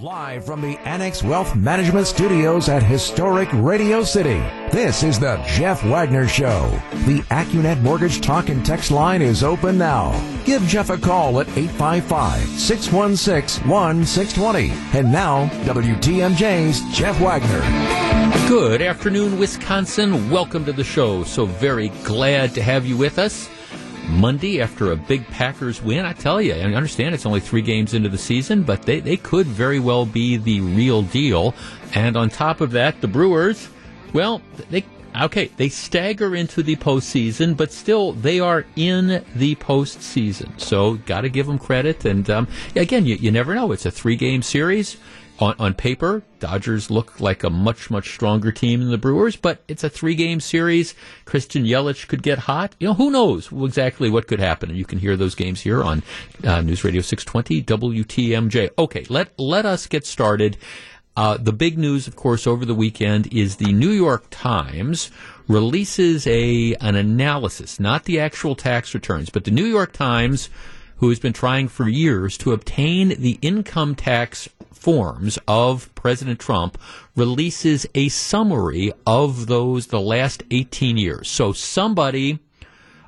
Live from the Annex Wealth Management Studios at historic Radio City, this is the Jeff Wagner Show. The Accunet Mortgage Talk and Text line is open now. Give Jeff a call at 855-616-1620. And now, WTMJ's Jeff Wagner. Good afternoon, Wisconsin. Welcome to the show. So very glad to have you with us. Monday after a big Packers win. I tell you, I understand it's only three games into the season, but they, they could very well be the real deal. And on top of that, the Brewers, well, they okay, they stagger into the postseason, but still they are in the postseason. So got to give them credit. And um, again, you, you never know. It's a three game series on, on paper, Dodgers look like a much, much stronger team than the Brewers, but it's a three game series. Christian Yelich could get hot. You know, who knows exactly what could happen? And you can hear those games here on uh, News Radio 620 WTMJ. Okay, let, let us get started. Uh, the big news, of course, over the weekend is the New York Times releases a an analysis, not the actual tax returns, but the New York Times, who has been trying for years to obtain the income tax forms of President Trump releases a summary of those the last 18 years. So somebody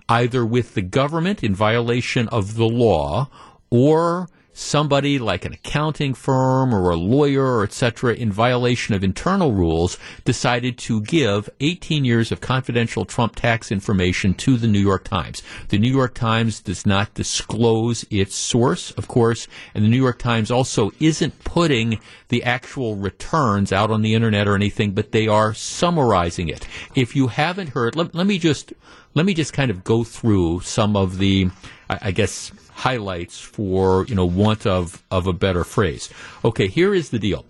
either with the government in violation of the law or somebody like an accounting firm or a lawyer or etc. in violation of internal rules decided to give 18 years of confidential Trump tax information to the New York Times. The New York Times does not disclose its source, of course, and the New York Times also isn't putting the actual returns out on the internet or anything, but they are summarizing it. If you haven't heard, let, let me just let me just kind of go through some of the I guess highlights for, you know, want of, of a better phrase. Okay, here is the deal.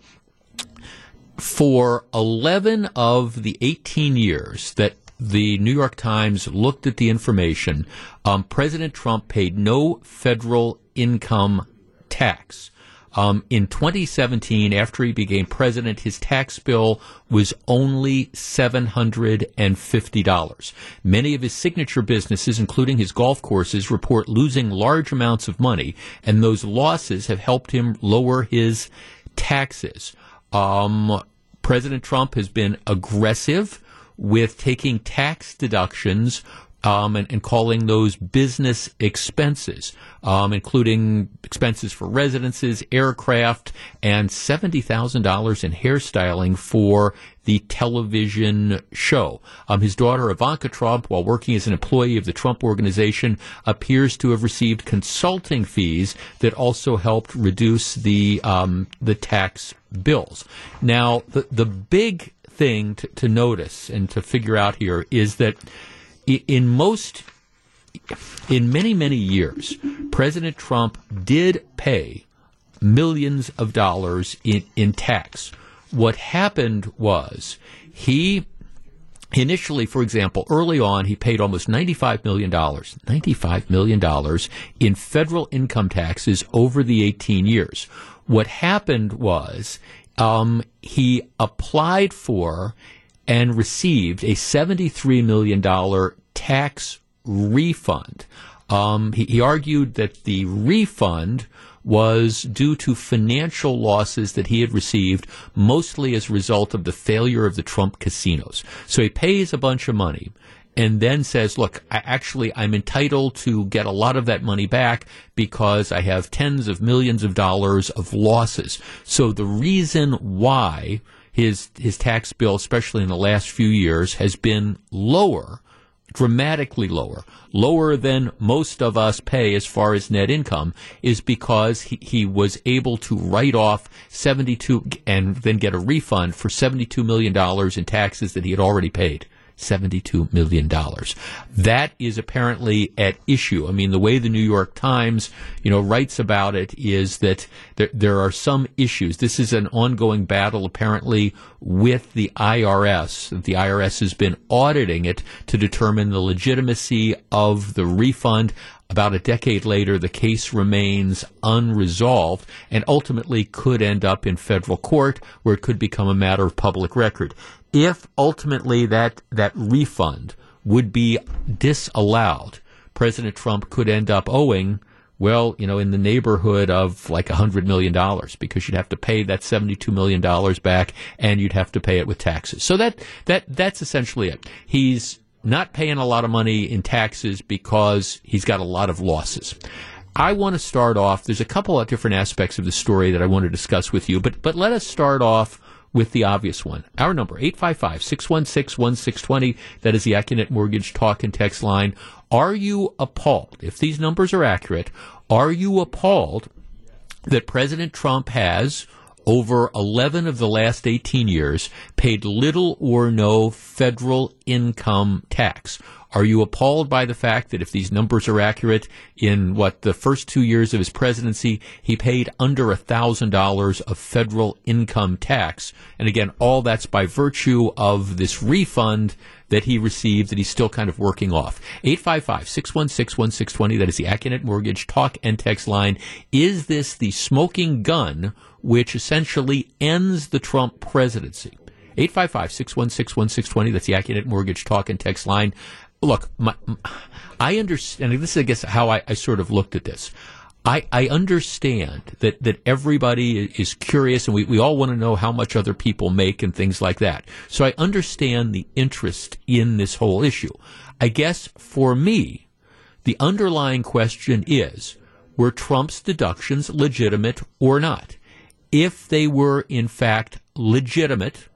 For 11 of the 18 years that the New York Times looked at the information, um, President Trump paid no federal income tax. Um, in 2017, after he became president, his tax bill was only $750. Many of his signature businesses, including his golf courses, report losing large amounts of money, and those losses have helped him lower his taxes. Um, President Trump has been aggressive with taking tax deductions um, and, and, calling those business expenses, um, including expenses for residences, aircraft, and $70,000 in hairstyling for the television show. Um, his daughter, Ivanka Trump, while working as an employee of the Trump Organization, appears to have received consulting fees that also helped reduce the, um, the tax bills. Now, the, the big thing to, to notice and to figure out here is that in most, in many, many years, President Trump did pay millions of dollars in, in tax. What happened was he initially, for example, early on, he paid almost $95 million, $95 million in federal income taxes over the 18 years. What happened was um, he applied for and received a $73 million tax refund. Um, he, he argued that the refund was due to financial losses that he had received, mostly as a result of the failure of the Trump casinos. So he pays a bunch of money and then says, look, I actually, I'm entitled to get a lot of that money back because I have tens of millions of dollars of losses. So the reason why his his tax bill, especially in the last few years, has been lower, dramatically lower, lower than most of us pay as far as net income, is because he, he was able to write off 72 and then get a refund for 72 million dollars in taxes that he had already paid. $72 million. That is apparently at issue. I mean, the way the New York Times, you know, writes about it is that there, there are some issues. This is an ongoing battle apparently with the IRS. The IRS has been auditing it to determine the legitimacy of the refund. About a decade later, the case remains unresolved and ultimately could end up in federal court where it could become a matter of public record if ultimately that that refund would be disallowed, President Trump could end up owing well, you know, in the neighborhood of like a hundred million dollars because you'd have to pay that seventy-two million dollars back, and you'd have to pay it with taxes. So that that that's essentially it. He's not paying a lot of money in taxes because he's got a lot of losses. I want to start off. There's a couple of different aspects of the story that I want to discuss with you, but but let us start off with the obvious one. Our number, 855-616-1620. That is the Accunet Mortgage talk and text line. Are you appalled? If these numbers are accurate, are you appalled that President Trump has over 11 of the last 18 years paid little or no federal income tax? Are you appalled by the fact that if these numbers are accurate, in what the first two years of his presidency, he paid under a thousand dollars of federal income tax? And again, all that's by virtue of this refund that he received that he's still kind of working off. 855-616-1620. That is the Accunet Mortgage talk and text line. Is this the smoking gun which essentially ends the Trump presidency? 855-616-1620. That's the Accunet Mortgage talk and text line look, my, I understand. This is, I guess, how I, I sort of looked at this. I, I understand that, that everybody is curious and we, we all want to know how much other people make and things like that. So I understand the interest in this whole issue. I guess for me, the underlying question is, were Trump's deductions legitimate or not? If they were in fact legitimate,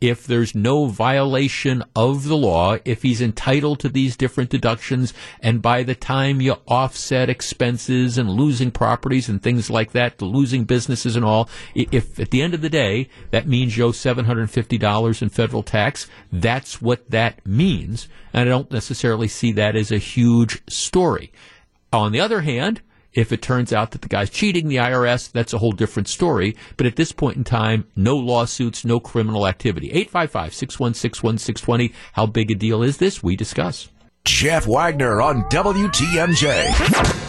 if there's no violation of the law, if he's entitled to these different deductions, and by the time you offset expenses and losing properties and things like that, losing businesses and all, if at the end of the day that means you owe $750 in federal tax, that's what that means. And I don't necessarily see that as a huge story. On the other hand, if it turns out that the guy's cheating the IRS, that's a whole different story. But at this point in time, no lawsuits, no criminal activity. 855 616 1620. How big a deal is this? We discuss. Jeff Wagner on WTMJ.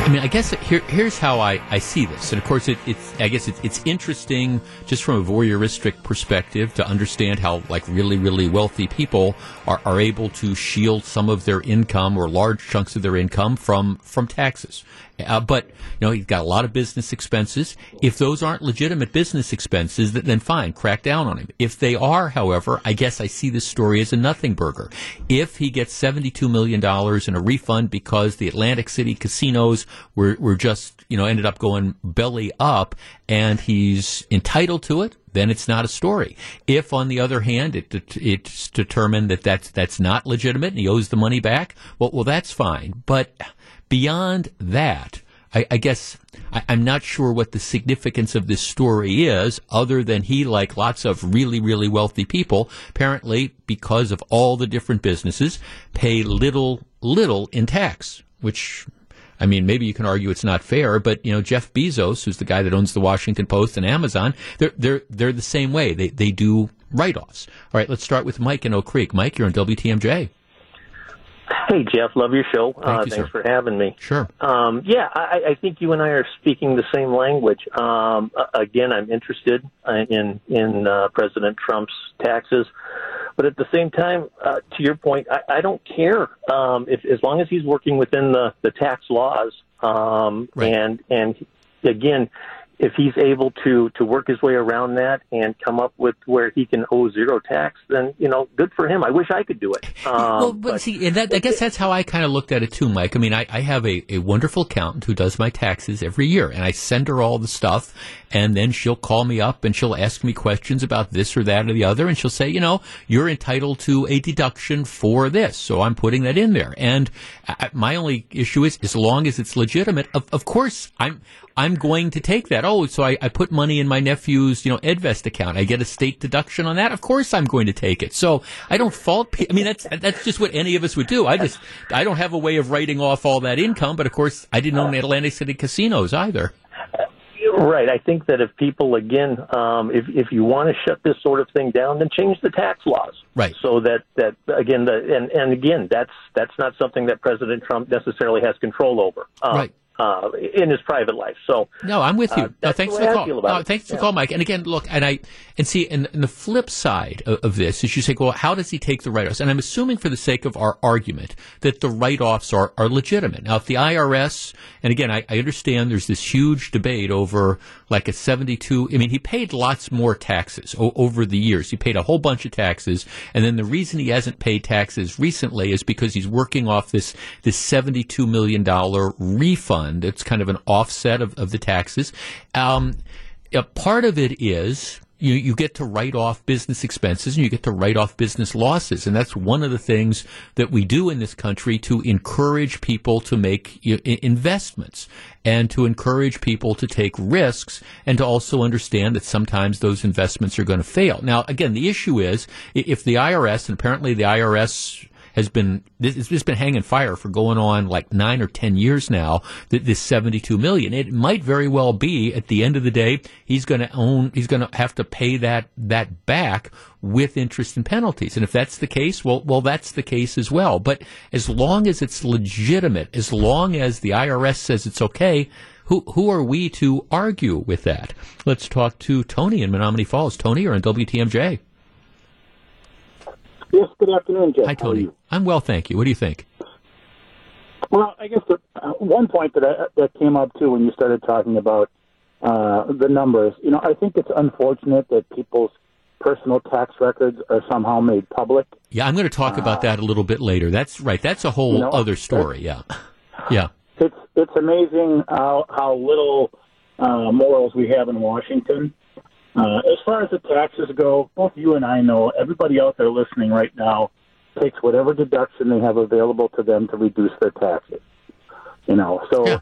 I mean, I guess here, here's how I, I see this, and of course, it, it's I guess it's, it's interesting just from a voyeuristic perspective to understand how like really really wealthy people are, are able to shield some of their income or large chunks of their income from from taxes. Uh, but you know, he's got a lot of business expenses. If those aren't legitimate business expenses, then fine, crack down on him. If they are, however, I guess I see this story as a nothing burger. If he gets seventy-two million dollars in a refund because the Atlantic City casinos were were just you know ended up going belly up, and he's entitled to it, then it's not a story. If, on the other hand, it, it, it's determined that that's that's not legitimate and he owes the money back, well, well, that's fine. But beyond that, I, I guess I, am not sure what the significance of this story is, other than he, like lots of really, really wealthy people, apparently, because of all the different businesses, pay little, little in tax, which I mean, maybe you can argue it's not fair, but you know, Jeff Bezos, who's the guy that owns the Washington Post and Amazon, they're they're they're the same way. They they do write offs. All right, let's start with Mike in Oak Creek. Mike, you're on WTMJ. Hey, Jeff, love your show. Thank uh, you, thanks sir. for having me. Sure. Um, yeah, I, I think you and I are speaking the same language. Um, again, I'm interested in in uh, President Trump's taxes, but at the same time, uh, to your point, I, I don't care um, if as long as he's working within the the tax laws. Um, right. And and again, if he's able to to work his way around that and come up with where he can owe zero tax, then you know, good for him. I wish I could do it. Um, well, but, but see, that, I guess that's how I kind of looked at it too, Mike. I mean, I, I have a, a wonderful accountant who does my taxes every year, and I send her all the stuff, and then she'll call me up and she'll ask me questions about this or that or the other, and she'll say, you know, you're entitled to a deduction for this, so I'm putting that in there. And I, my only issue is, as long as it's legitimate, of, of course, I'm I'm going to take that. Oh, so I, I put money in my nephew's, you know, Edvest account. I get a state deduction on that. Of course, I'm going to take it. So I don't fault. I mean, that's that's just what any of us would do. I just I don't have a way of writing off all that income. But of course, I didn't own Atlantic City casinos either. Right. I think that if people, again, um, if if you want to shut this sort of thing down, then change the tax laws. Right. So that that again, the, and and again, that's that's not something that President Trump necessarily has control over. Um, right. Uh, in his private life. So no, I'm with you. Uh, no, thanks for the call. No, thanks for the call, Mike. And again, look, and I and see, and, and the flip side of, of, this is you say, well, how does he take the write-offs? And I'm assuming, for the sake of our argument, that the write-offs are are legitimate. Now, if the IRS, and again, I, I understand there's this huge debate over like a 72. I mean, he paid lots more taxes o- over the years. He paid a whole bunch of taxes, and then the reason he hasn't paid taxes recently is because he's working off this this 72 million dollar refund. It's kind of an offset of, of the taxes. Um, part of it is you, you get to write off business expenses and you get to write off business losses. And that's one of the things that we do in this country to encourage people to make investments and to encourage people to take risks and to also understand that sometimes those investments are going to fail. Now, again, the issue is if the IRS, and apparently the IRS has been this has been hanging fire for going on like nine or ten years now. This seventy two million. It might very well be at the end of the day he's going to own. He's going to have to pay that that back with interest and penalties. And if that's the case, well, well, that's the case as well. But as long as it's legitimate, as long as the IRS says it's okay, who who are we to argue with that? Let's talk to Tony in Menomonee Falls. Tony, or in WTMJ. Yes, good afternoon, Jeff. Hi, Tony. I'm well, thank you. What do you think? Well, I guess the, uh, one point that I, that came up too when you started talking about uh, the numbers, you know, I think it's unfortunate that people's personal tax records are somehow made public. Yeah, I'm going to talk uh, about that a little bit later. That's right. That's a whole you know, other story. Yeah, yeah. It's it's amazing how how little uh, morals we have in Washington. Uh, as far as the taxes go, both you and I know everybody out there listening right now takes whatever deduction they have available to them to reduce their taxes. You know, so yeah.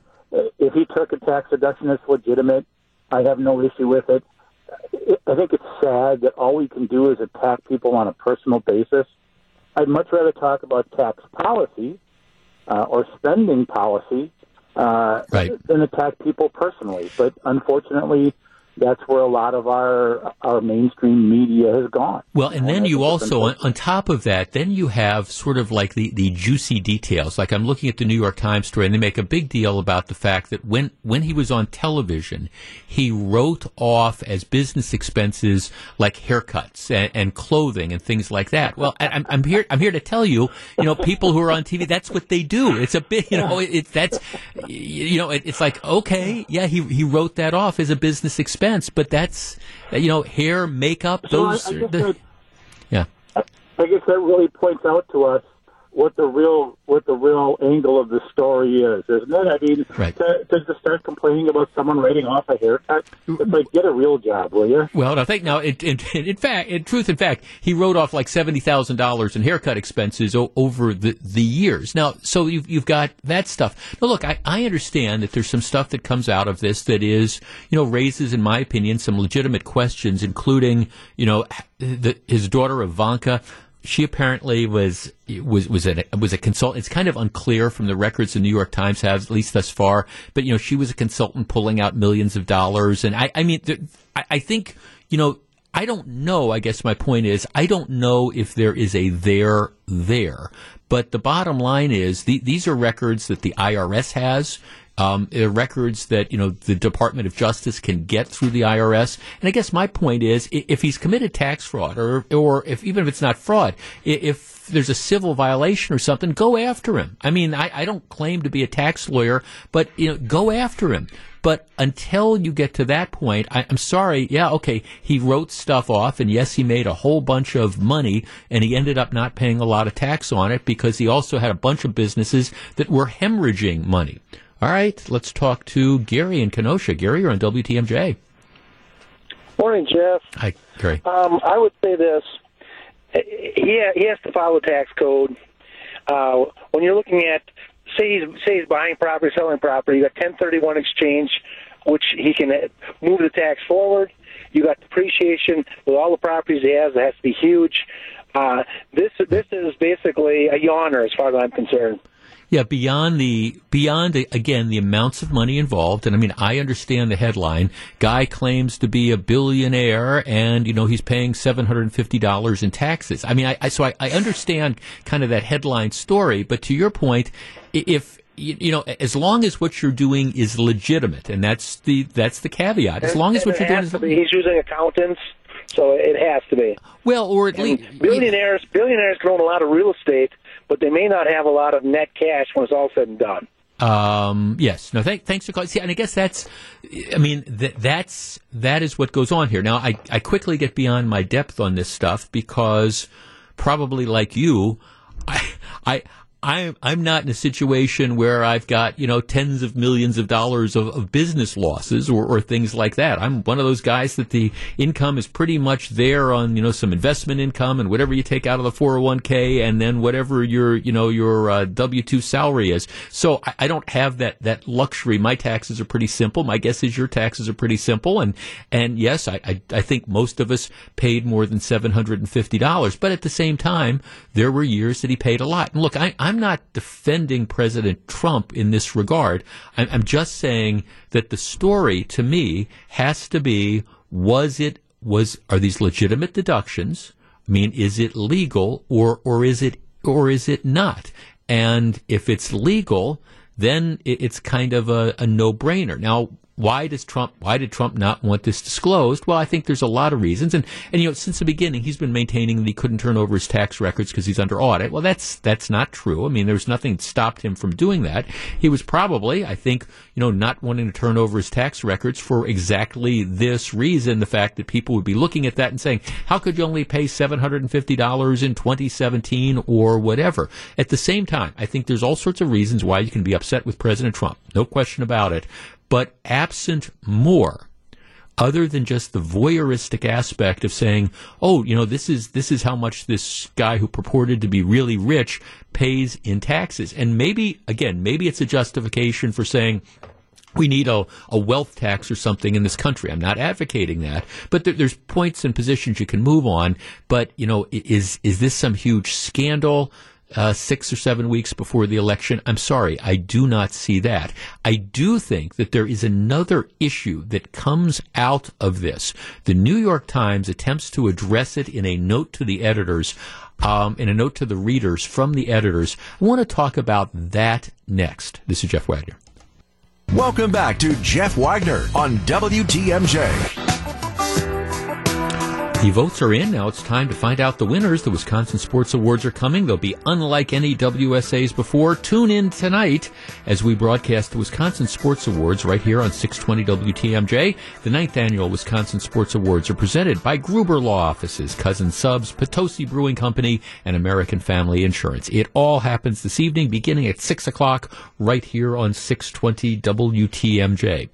if he took a tax deduction that's legitimate, I have no issue with it. I think it's sad that all we can do is attack people on a personal basis. I'd much rather talk about tax policy uh, or spending policy uh, right. than attack people personally. But unfortunately, that's where a lot of our our mainstream media has gone. Well, and, then you also, on, on, top of that, then you have sort of like the, the juicy details. Like I'm looking at the New York Times story, and they make a big deal about the fact that when when he was on television, he wrote off as business expenses like haircuts and, and clothing and things like that. Well, I'm, I'm, here I'm here to tell you, you know, people who are on TV, that's what they do. It's a bit, you know, it, it that's you know, it, it's like okay, yeah, he he wrote that off as a business expense expense, but that's you know hair, makeup, those. So I, I the, that, yeah, I guess that really points out to us what the real what the real angle of the story is, isn't it? I mean, right. to, to just start complaining about someone writing off a haircut, it's like get a real job, will you? Well, I think now, in, in, in, fact, in truth, in fact, he wrote off like seventy thousand dollars in haircut expenses o- over the the years. Now, so you've you've got that stuff. Now, look, I, I understand that there's some stuff that comes out of this that is, you know, raises, in my opinion, some legitimate questions, including, you know, the, his daughter Ivanka she apparently was was was a was a consultant. It's kind of unclear from the records the New York Times has, at least thus far. But you know, she was a consultant pulling out millions of dollars, and I, I mean, I, I think you know. I don't know. I guess my point is, I don't know if there is a there there. But the bottom line is, the, these are records that the IRS has. Um, records that you know the Department of Justice can get through the IRS. And I guess my point is, if he's committed tax fraud, or or if even if it's not fraud, if there's a civil violation or something, go after him. I mean, I, I don't claim to be a tax lawyer, but you know, go after him. But until you get to that point, I, am sorry. Yeah, okay. He wrote stuff off, and yes, he made a whole bunch of money, and he ended up not paying a lot of tax on it because he also had a bunch of businesses that were hemorrhaging money. All right, let's talk to Gary in Kenosha. Gary, you're on WTMJ. Morning, Jeff. Hi, Gary. Um, I would say this: he he has to follow tax code. Uh, when you're looking at, say he's say he's buying property, selling property, you got 1031 exchange, which he can move the tax forward. You got depreciation with all the properties he has. That has to be huge. Uh, this this is basically a yawner as far as I'm concerned. Yeah, beyond the beyond the, again the amounts of money involved, and I mean I understand the headline. Guy claims to be a billionaire, and you know he's paying seven hundred and fifty dollars in taxes. I mean, I, I so I, I understand kind of that headline story, but to your point, if you, know, as long as what you're doing is legitimate, and that's the that's the caveat. As long as what you're doing is he's using accountants, so it has to be. Well, or at least billionaires billionaires own a lot of real estate, but they may not have a lot of net cash when it's all said and done. Um, yes. No. Th- thanks for calling. See, and I guess that's. I mean, th- that's that is what goes on here. Now, I I quickly get beyond my depth on this stuff because probably like you, I I I'm I'm not in a situation where I've got you know tens of millions of dollars of, of, business losses or, or things like that. I'm one of those guys that the income is pretty much there on you know some investment income and whatever you take out of the 401k and then whatever your you know your uh, W two salary is. So I, I, don't have that that luxury. My taxes are pretty simple. My guess is your taxes are pretty simple. And and yes, I I, I think most of us paid more than seven hundred and fifty dollars. But at the same time, there were years that he paid a lot. And look, I, I'm not defending President Trump in this regard. I'm, I'm just saying that the story to me has to be was it was are these legitimate deductions? I mean, is it legal or or is it or is it not? And if it's legal, then it's kind of a, a no brainer. Now, why does Trump? Why did Trump not want this disclosed? Well, I think there's a lot of reasons, and and you know, since the beginning, he's been maintaining that he couldn't turn over his tax records because he's under audit. Well, that's that's not true. I mean, there's nothing that stopped him from doing that. He was probably, I think, you know, not wanting to turn over his tax records for exactly this reason: the fact that people would be looking at that and saying, "How could you only pay seven hundred and fifty dollars in 2017 or whatever?" At the same time, I think there's all sorts of reasons why you can be upset with President Trump. No question about it. But absent more, other than just the voyeuristic aspect of saying, "Oh, you know, this is this is how much this guy who purported to be really rich pays in taxes," and maybe again, maybe it's a justification for saying. We need a, a wealth tax or something in this country. I'm not advocating that, but there, there's points and positions you can move on. But you know, is is this some huge scandal? Uh, six or seven weeks before the election. I'm sorry, I do not see that. I do think that there is another issue that comes out of this. The New York Times attempts to address it in a note to the editors. Um, in a note to the readers from the editors. I want to talk about that next. This is Jeff Wagner. Welcome back to Jeff Wagner on WTMJ. The votes are in. Now it's time to find out the winners. The Wisconsin Sports Awards are coming. They'll be unlike any WSAs before. Tune in tonight as we broadcast the Wisconsin Sports Awards right here on 620 WTMJ. The ninth annual Wisconsin Sports Awards are presented by Gruber Law Offices, Cousin Subs, Potosi Brewing Company, and American Family Insurance. It all happens this evening beginning at 6 o'clock right here on 620 WTMJ.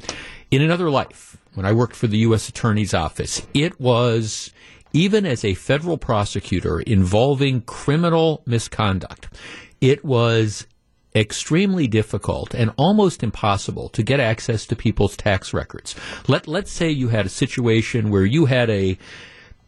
In another life, when I worked for the U.S. Attorney's Office, it was even as a federal prosecutor involving criminal misconduct, it was extremely difficult and almost impossible to get access to people's tax records. Let let's say you had a situation where you had a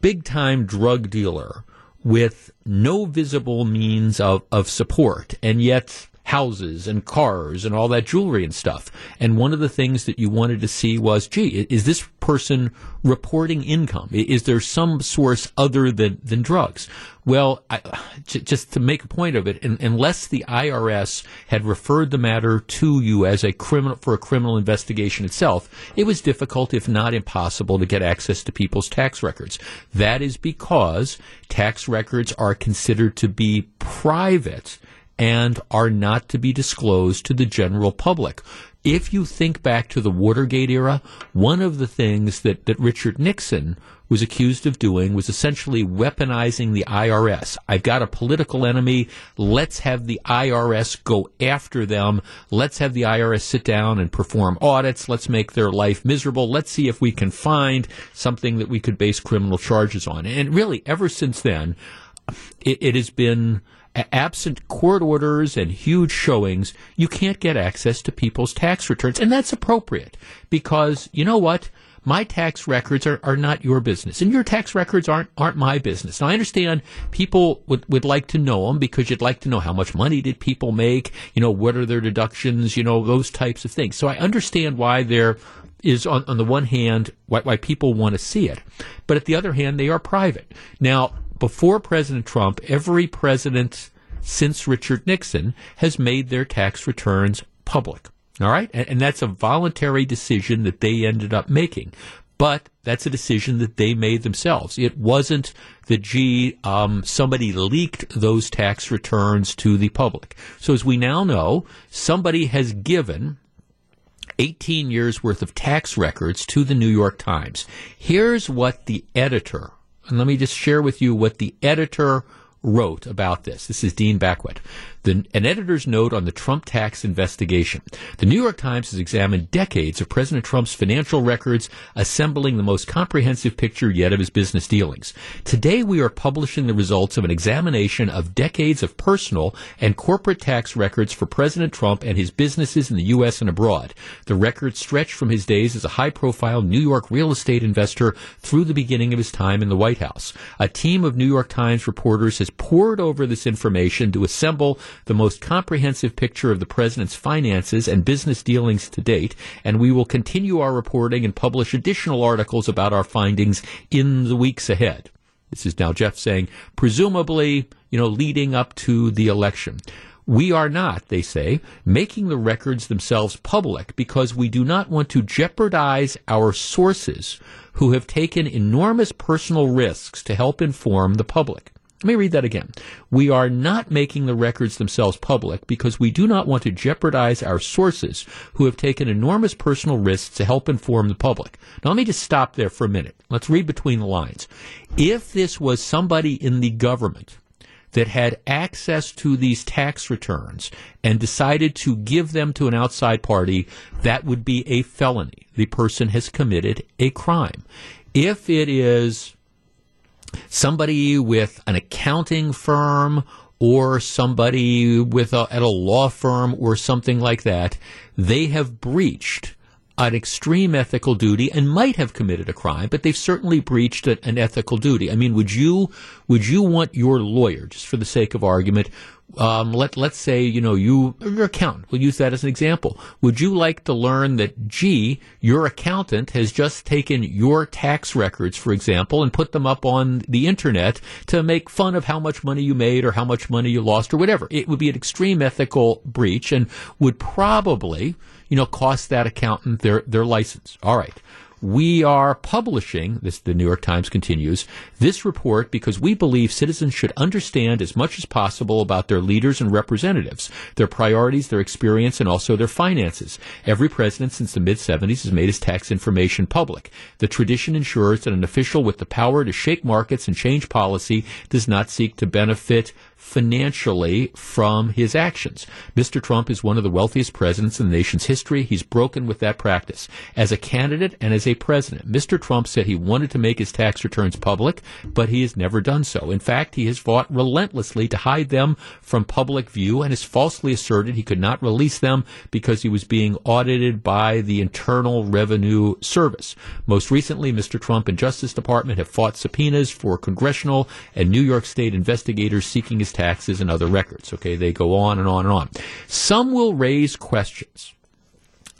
big time drug dealer with no visible means of, of support and yet houses and cars and all that jewelry and stuff. And one of the things that you wanted to see was, gee, is this person reporting income? Is there some source other than, than drugs? Well, I, just to make a point of it, unless the IRS had referred the matter to you as a criminal for a criminal investigation itself, it was difficult, if not impossible, to get access to people's tax records. That is because tax records are considered to be private and are not to be disclosed to the general public. If you think back to the Watergate era, one of the things that, that Richard Nixon was accused of doing was essentially weaponizing the IRS. I've got a political enemy. Let's have the IRS go after them. Let's have the IRS sit down and perform audits. Let's make their life miserable. Let's see if we can find something that we could base criminal charges on. And really, ever since then, it, it has been absent court orders and huge showings, you can't get access to people's tax returns. And that's appropriate because you know what? My tax records are, are not your business, and your tax records aren't aren't my business. Now I understand people would, would like to know them because you'd like to know how much money did people make, you know, what are their deductions, you know, those types of things. So I understand why there is on, on the one hand why, why people want to see it, but at the other hand they are private. Now before President Trump, every president since Richard Nixon has made their tax returns public. All right. And, and, that's a voluntary decision that they ended up making. But that's a decision that they made themselves. It wasn't that, gee, um, somebody leaked those tax returns to the public. So as we now know, somebody has given 18 years worth of tax records to the New York Times. Here's what the editor, and let me just share with you what the editor wrote about this. This is Dean Baquet. The, an editor's note on the Trump tax investigation. The New York Times has examined decades of President Trump's financial records, assembling the most comprehensive picture yet of his business dealings. Today we are publishing the results of an examination of decades of personal and corporate tax records for President Trump and his businesses in the U.S. and abroad. The records stretch from his days as a high profile New York real estate investor through the beginning of his time in the White House. A team of New York Times reporters has pored over this information to assemble the most comprehensive picture of the president's finances and business dealings to date, and we will continue our reporting and publish additional articles about our findings in the weeks ahead. This is now Jeff saying, presumably, you know, leading up to the election. We are not, they say, making the records themselves public because we do not want to jeopardize our sources who have taken enormous personal risks to help inform the public. Let me read that again. We are not making the records themselves public because we do not want to jeopardize our sources who have taken enormous personal risks to help inform the public. Now let me just stop there for a minute. Let's read between the lines. If this was somebody in the government that had access to these tax returns and decided to give them to an outside party, that would be a felony. The person has committed a crime. If it is somebody with an accounting firm or somebody with a, at a law firm or something like that, they have breached an extreme ethical duty and might have committed a crime, but they've certainly breached an ethical duty. I mean, would you would you want your lawyer, just for the sake of argument, um, let let's say you know you your accountant. We'll use that as an example. Would you like to learn that gee, your accountant has just taken your tax records, for example, and put them up on the internet to make fun of how much money you made or how much money you lost or whatever? It would be an extreme ethical breach and would probably you know cost that accountant their their license. All right we are publishing, this the New York Times continues, this report because we believe citizens should understand as much as possible about their leaders and representatives, their priorities, their experience, and also their finances. Every president since the mid 70s has made his tax information public. The tradition ensures that an official with the power to shake markets and change policy does not seek to benefit financially from his actions. Mr. Trump is one of the wealthiest presidents in the nation's history. He's broken with that practice. As a candidate and as a president, Mr. Trump said he wanted to make his tax returns public, but he has never done so. In fact, he has fought relentlessly to hide them from public view and has falsely asserted he could not release them because he was being audited by the Internal Revenue Service. Most recently, Mr. Trump and Justice Department have fought subpoenas for congressional and New York State investigators seeking his taxes and other records. Okay, they go on and on and on. Some will raise questions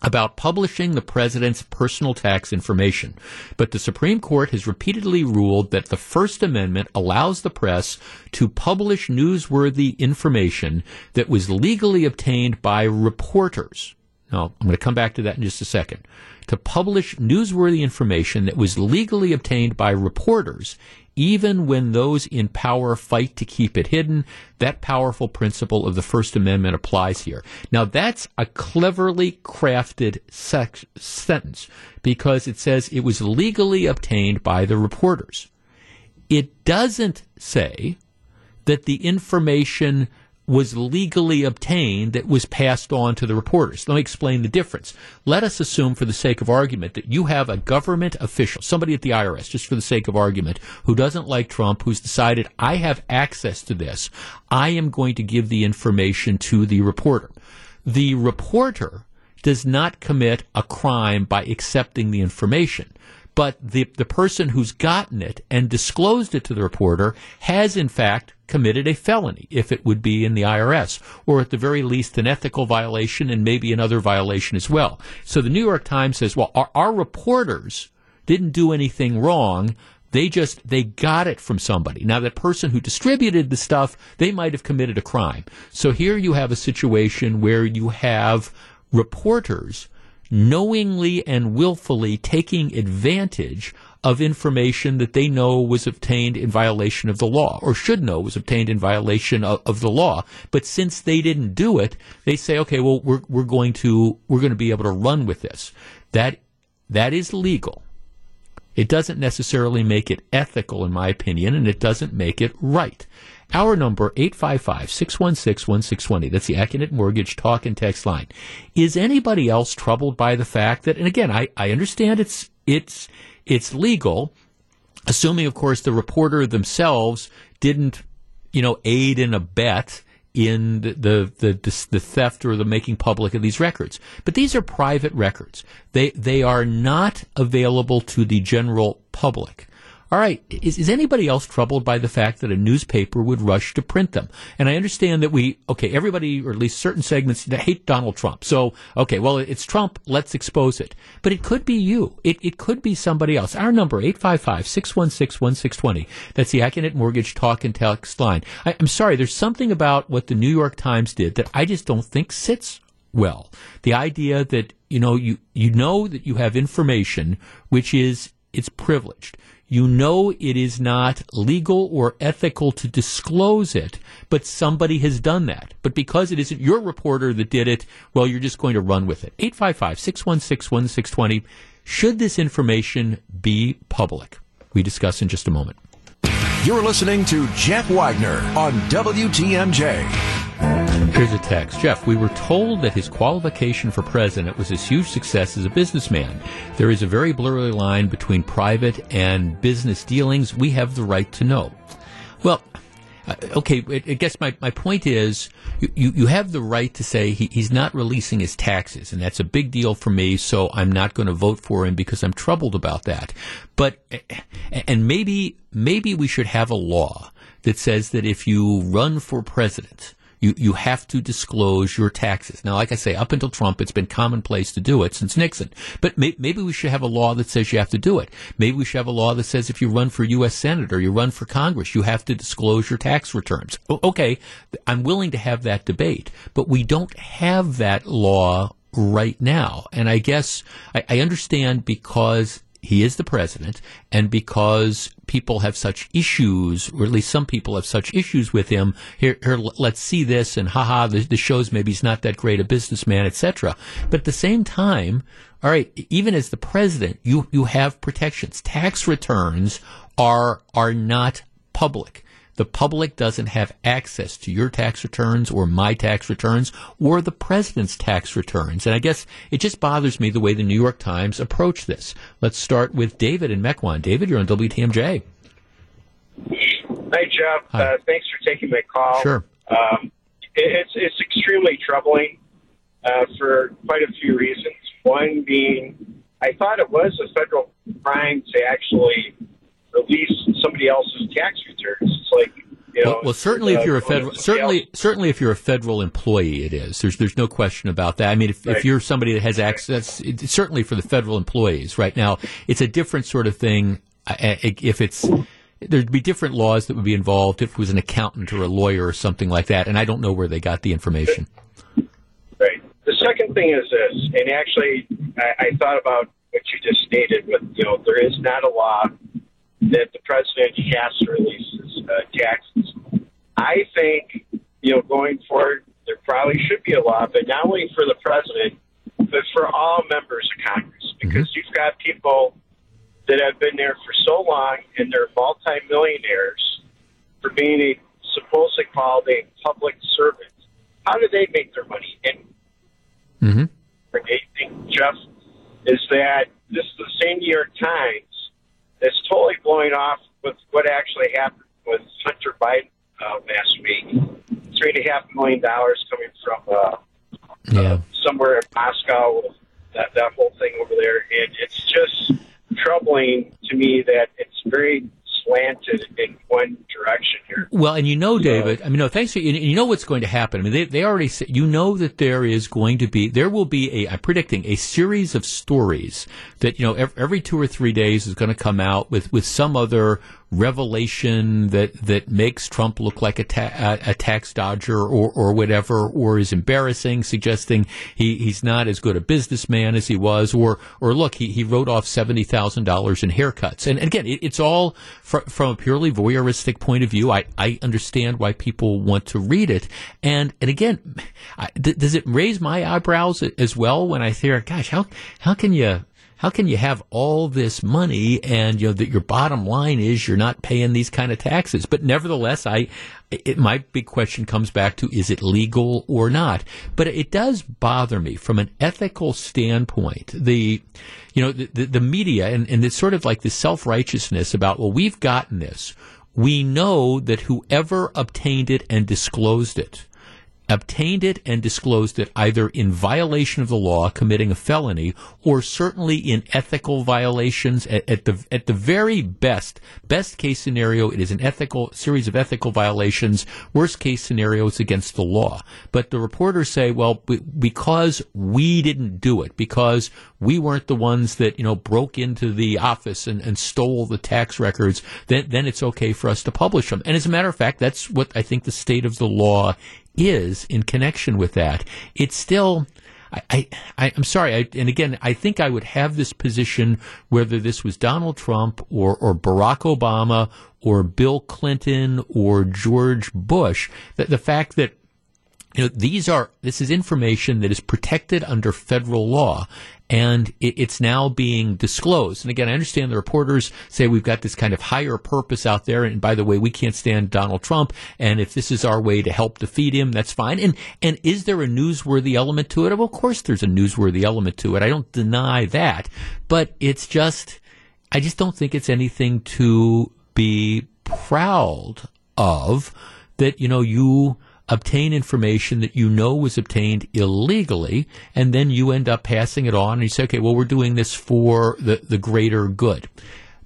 about publishing the president's personal tax information. But the Supreme Court has repeatedly ruled that the First Amendment allows the press to publish newsworthy information that was legally obtained by reporters. Now, I'm going to come back to that in just a second. To publish newsworthy information that was legally obtained by reporters even when those in power fight to keep it hidden, that powerful principle of the First Amendment applies here. Now, that's a cleverly crafted sex- sentence because it says it was legally obtained by the reporters. It doesn't say that the information was legally obtained that was passed on to the reporters. Let me explain the difference. Let us assume, for the sake of argument, that you have a government official, somebody at the IRS, just for the sake of argument, who doesn't like Trump, who's decided, I have access to this. I am going to give the information to the reporter. The reporter does not commit a crime by accepting the information but the the person who's gotten it and disclosed it to the reporter has in fact committed a felony if it would be in the IRS or at the very least an ethical violation and maybe another violation as well. So the New York Times says, well, our, our reporters didn't do anything wrong. They just they got it from somebody. Now that person who distributed the stuff, they might have committed a crime. So here you have a situation where you have reporters knowingly and willfully taking advantage of information that they know was obtained in violation of the law or should know was obtained in violation of, of, the law. But since they didn't do it, they say, okay, well, we're, we're going to, we're going to be able to run with this. That, that is legal. It doesn't necessarily make it ethical, in my opinion, and it doesn't make it right. Our number, 855-616-1620. That's the Accunet Mortgage talk and text line. Is anybody else troubled by the fact that, and again, I, I understand it's, it's, it's legal, assuming, of course, the reporter themselves didn't, you know, aid and abet in the, the, the, the, theft or the making public of these records. But these are private records. They, they are not available to the general public. All right, is, is anybody else troubled by the fact that a newspaper would rush to print them? And I understand that we, okay, everybody, or at least certain segments, hate Donald Trump. So, okay, well, it's Trump, let's expose it. But it could be you. It, it could be somebody else. Our number, 855-616-1620. That's the Accunet Mortgage talk and text line. I, I'm sorry, there's something about what the New York Times did that I just don't think sits well. The idea that, you know, you, you know that you have information which is, it's privileged you know it is not legal or ethical to disclose it, but somebody has done that. But because it isn't your reporter that did it, well, you're just going to run with it. 855 616 1620. Should this information be public? We discuss in just a moment. You're listening to Jeff Wagner on WTMJ. Here's a text. Jeff, we were told that his qualification for president was his huge success as a businessman. There is a very blurry line between private and business dealings. We have the right to know. Well, uh, okay, I guess my, my point is you, you, you have the right to say he, he's not releasing his taxes, and that's a big deal for me, so I'm not going to vote for him because I'm troubled about that. But, and maybe, maybe we should have a law that says that if you run for president, you, you have to disclose your taxes. Now, like I say, up until Trump, it's been commonplace to do it since Nixon. But may, maybe we should have a law that says you have to do it. Maybe we should have a law that says if you run for U.S. Senator, you run for Congress, you have to disclose your tax returns. Okay, I'm willing to have that debate, but we don't have that law right now. And I guess I, I understand because he is the president, and because people have such issues, or at least some people have such issues with him, here, here let's see this, and haha, the, the shows maybe he's not that great a businessman, etc. But at the same time, all right, even as the president, you, you have protections. Tax returns are, are not public. The public doesn't have access to your tax returns or my tax returns or the president's tax returns. And I guess it just bothers me the way the New York Times approached this. Let's start with David in Mequon. David, you're on WTMJ. Hi, Jeff. Hi. Uh, thanks for taking my call. Sure. Um, it's, it's extremely troubling uh, for quite a few reasons. One being, I thought it was a federal crime to actually release somebody else's tax returns. It's like you know, well, well, certainly, uh, if you're a federal, certainly, else. certainly, if you're a federal employee, it is. There's, there's no question about that. I mean, if, right. if you're somebody that has access, it, certainly for the federal employees, right now, it's a different sort of thing. If it's, there'd be different laws that would be involved if it was an accountant or a lawyer or something like that. And I don't know where they got the information. Right. The second thing is this, and actually, I, I thought about what you just stated. But you know, there is not a law that the president has to release his uh, taxes. I think, you know, going forward, there probably should be a law, but not only for the president, but for all members of Congress, mm-hmm. because you've got people that have been there for so long and they're multimillionaires for being a supposedly called a public servant. How do they make their money? And mm-hmm. amazing, Jeff, is that this is the same New York Times it's totally blowing off with what actually happened with Hunter Biden uh, last week. Three and a half million dollars coming from uh, yeah. uh, somewhere in Moscow. That that whole thing over there, and it's just troubling to me that it's very slanted and one direction here. Well, and you know, David, I mean, no, thanks for, you, you know what's going to happen. I mean, they, they already said, you know that there is going to be, there will be a, I'm predicting a series of stories that, you know, every, every two or three days is going to come out with, with some other revelation that that makes Trump look like a, ta- a, tax dodger or, or whatever, or is embarrassing, suggesting he, he's not as good a businessman as he was, or or look, he, he wrote off seventy thousand dollars in haircuts. And, again, it, it's all fr- from a purely voyeuristic point of view. I, I understand why people want to read it, and and again, I, th- does it raise my eyebrows as well when I hear, gosh, how how can you how can you have all this money and you know that your bottom line is you're not paying these kind of taxes? But nevertheless, I it, my big question comes back to is it legal or not? But it does bother me from an ethical standpoint. The you know the the, the media and, and it's sort of like the self righteousness about well we've gotten this. We know that whoever obtained it and disclosed it obtained it and disclosed it either in violation of the law, committing a felony, or certainly in ethical violations. At, at, the at the very best, best case scenario, it is an ethical series of ethical violations. Worst case scenario, it's against the law. But the reporters say, well, because we didn't do it, because we weren't the ones that you know broke into the office and, and stole the tax records, then then it's okay for us to publish them. And as a matter of fact, that's what I think the state of the law is in connection with that. It's still. I, I, am sorry, I, and again, I think I would have this position whether this was Donald Trump or, or Barack Obama or Bill Clinton or George Bush. That the fact that you know these are this is information that is protected under federal law, and it's now being disclosed. And again, I understand the reporters say we've got this kind of higher purpose out there. And by the way, we can't stand Donald Trump. And if this is our way to help defeat him, that's fine. And and is there a newsworthy element to it? Well, of course, there's a newsworthy element to it. I don't deny that, but it's just I just don't think it's anything to be proud of. That you know you obtain information that you know was obtained illegally, and then you end up passing it on and you say, okay, well, we're doing this for the, the greater good.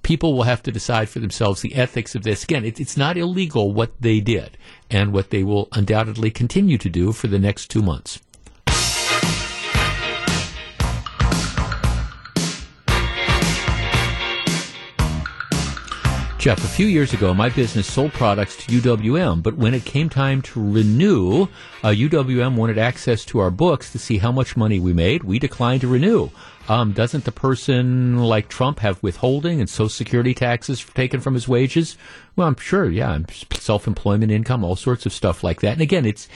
People will have to decide for themselves the ethics of this. Again, it, it's not illegal what they did and what they will undoubtedly continue to do for the next two months. Jeff, a few years ago, my business sold products to UWM, but when it came time to renew, uh, UWM wanted access to our books to see how much money we made. We declined to renew. Um, doesn't the person like Trump have withholding and Social Security taxes taken from his wages? Well, I'm sure, yeah, self-employment income, all sorts of stuff like that. And again, it's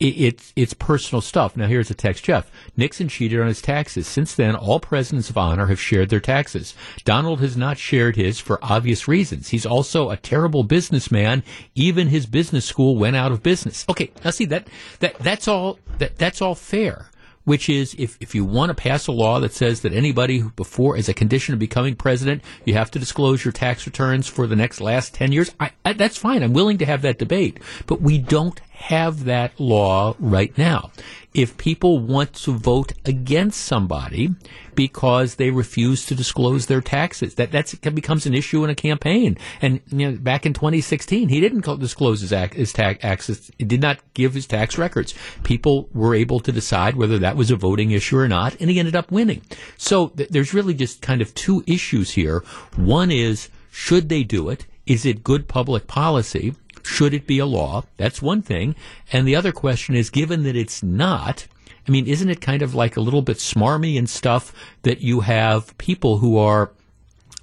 it's it's personal stuff. Now here's a text, Jeff. Nixon cheated on his taxes. Since then, all presidents of honor have shared their taxes. Donald has not shared his for obvious reasons. He's also a terrible businessman. Even his business school went out of business. Okay, now see that that that's all that that's all fair which is if, if you want to pass a law that says that anybody before, as a condition of becoming president, you have to disclose your tax returns for the next last 10 years, I, I, that's fine. I'm willing to have that debate. But we don't have that law right now. If people want to vote against somebody because they refuse to disclose their taxes, that that's, that becomes an issue in a campaign. And you know, back in 2016, he didn't disclose his, his tax access. He did not give his tax records. People were able to decide whether that was a voting issue or not, and he ended up winning. So th- there's really just kind of two issues here. One is should they do it? Is it good public policy? Should it be a law? That's one thing. And the other question is, given that it's not, I mean, isn't it kind of like a little bit smarmy and stuff that you have people who are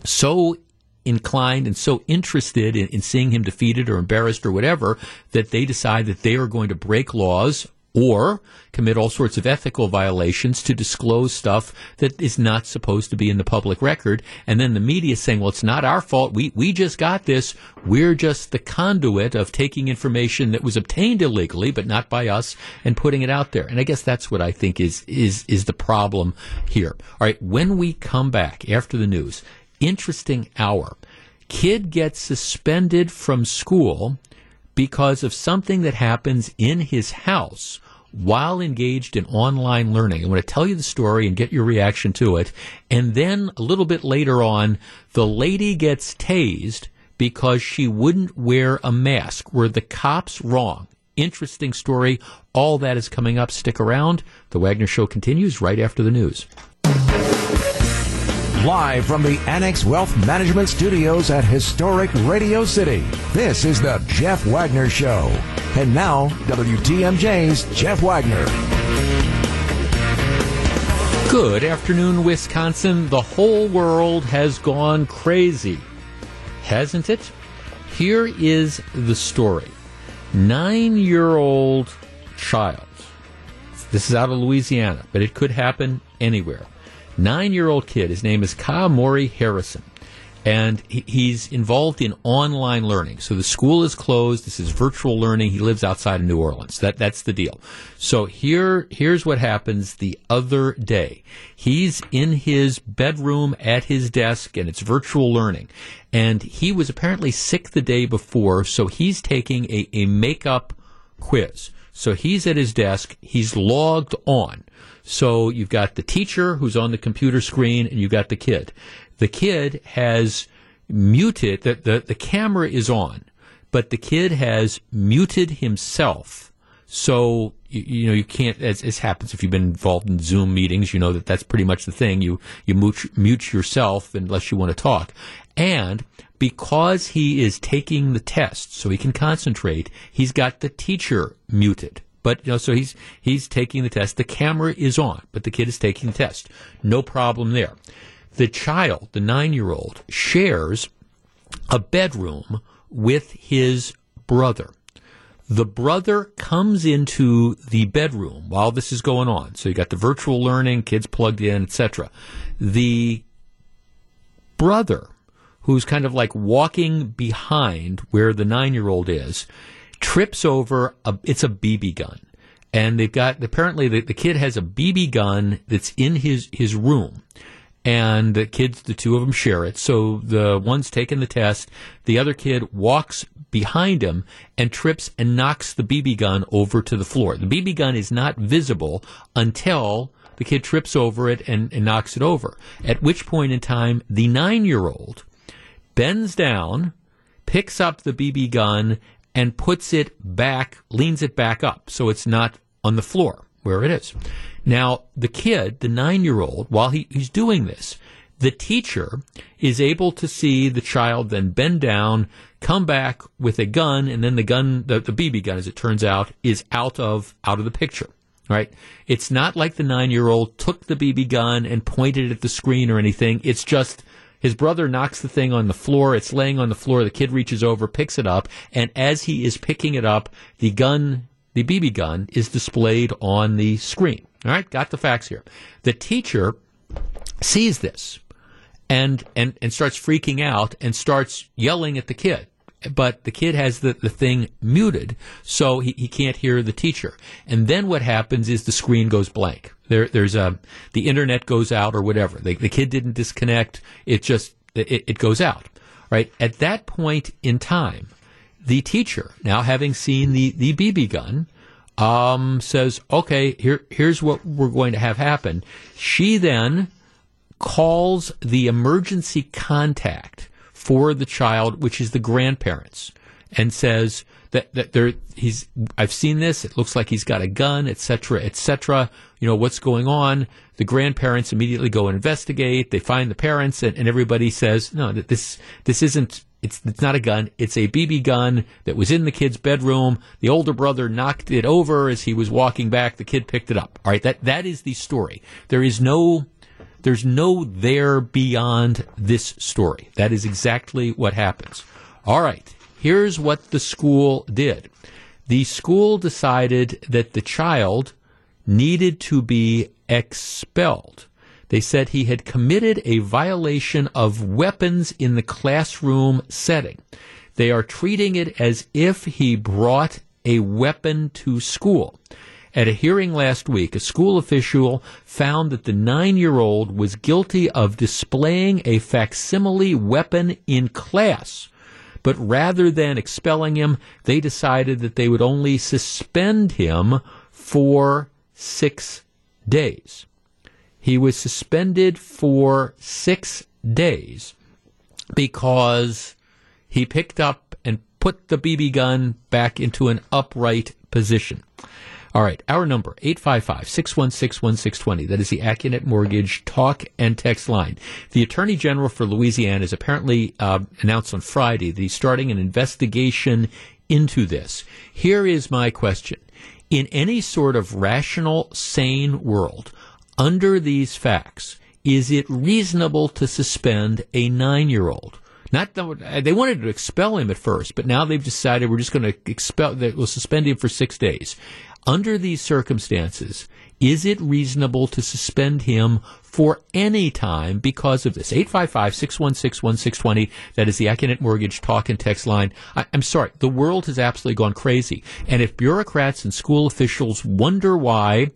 so inclined and so interested in, in, seeing him defeated or embarrassed or whatever that they decide that they are going to break laws or commit all sorts of ethical violations to disclose stuff that is not supposed to be in the public record. And then the media saying, well, it's not our fault. We, we just got this. We're just the conduit of taking information that was obtained illegally, but not by us and putting it out there. And I guess that's what I think is, is, is the problem here. All right. When we come back after the news, interesting hour. Kid gets suspended from school because of something that happens in his house while engaged in online learning. I'm going to tell you the story and get your reaction to it. And then a little bit later on, the lady gets tased because she wouldn't wear a mask. Were the cops wrong? Interesting story. All that is coming up. Stick around. The Wagner Show continues right after the news. Live from the Annex Wealth Management Studios at historic Radio City, this is the Jeff Wagner Show. And now, WTMJ's Jeff Wagner. Good afternoon, Wisconsin. The whole world has gone crazy, hasn't it? Here is the story nine year old child. This is out of Louisiana, but it could happen anywhere nine year old kid. His name is Kamori Harrison. And he's involved in online learning. So the school is closed. This is virtual learning. He lives outside of New Orleans. That, that's the deal. So here, here's what happens the other day. He's in his bedroom at his desk and it's virtual learning. And he was apparently sick the day before. So he's taking a, a makeup quiz. So he's at his desk. He's logged on. So you've got the teacher who's on the computer screen and you've got the kid. The kid has muted, the, the, the camera is on, but the kid has muted himself. So, you, you know, you can't, as, as, happens if you've been involved in Zoom meetings, you know that that's pretty much the thing. You, you mute, mute yourself unless you want to talk. And because he is taking the test so he can concentrate, he's got the teacher muted. But you know, so he's he's taking the test. The camera is on, but the kid is taking the test. No problem there. The child, the nine year old, shares a bedroom with his brother. The brother comes into the bedroom while this is going on. So you got the virtual learning, kids plugged in, etc. The brother, who's kind of like walking behind where the nine year old is, trips over a, it's a BB gun. And they've got, apparently the, the kid has a BB gun that's in his, his room. And the kids, the two of them share it. So the one's taking the test. The other kid walks behind him and trips and knocks the BB gun over to the floor. The BB gun is not visible until the kid trips over it and, and knocks it over. At which point in time, the nine year old bends down, picks up the BB gun, and puts it back, leans it back up so it's not on the floor where it is. Now, the kid, the nine year old, while he, he's doing this, the teacher is able to see the child then bend down, come back with a gun, and then the gun, the, the BB gun, as it turns out, is out of out of the picture. Right? It's not like the nine year old took the BB gun and pointed it at the screen or anything. It's just his brother knocks the thing on the floor. It's laying on the floor. The kid reaches over, picks it up, and as he is picking it up, the gun, the BB gun, is displayed on the screen. All right, got the facts here. The teacher sees this and and and starts freaking out and starts yelling at the kid but the kid has the, the thing muted, so he, he can't hear the teacher. And then what happens is the screen goes blank. There, there's a, the internet goes out or whatever. The, the kid didn't disconnect. It just, it, it goes out. Right? At that point in time, the teacher, now having seen the, the BB gun, um, says, okay, here, here's what we're going to have happen. She then calls the emergency contact for the child, which is the grandparents, and says that, that there he's I've seen this. It looks like he's got a gun, etc., etc. You know what's going on. The grandparents immediately go and investigate. They find the parents, and, and everybody says, no, this this isn't. It's, it's not a gun. It's a BB gun that was in the kid's bedroom. The older brother knocked it over as he was walking back. The kid picked it up. All right, that that is the story. There is no there's no there beyond this story. That is exactly what happens. All right, here's what the school did. The school decided that the child needed to be expelled. They said he had committed a violation of weapons in the classroom setting. They are treating it as if he brought a weapon to school. At a hearing last week, a school official found that the nine year old was guilty of displaying a facsimile weapon in class. But rather than expelling him, they decided that they would only suspend him for six days. He was suspended for six days because he picked up and put the BB gun back into an upright position. All right, our number, 855-616-1620. That is the Accunet Mortgage talk and text line. The Attorney General for Louisiana has apparently uh, announced on Friday that he's starting an investigation into this. Here is my question. In any sort of rational, sane world, under these facts, is it reasonable to suspend a nine-year-old? Not that they wanted to expel him at first, but now they've decided we're just going to expel. We'll suspend him for six days. Under these circumstances, is it reasonable to suspend him for any time because of this? 855-616-1620. That is the Accunet Mortgage talk and text line. I, am sorry. The world has absolutely gone crazy. And if bureaucrats and school officials wonder why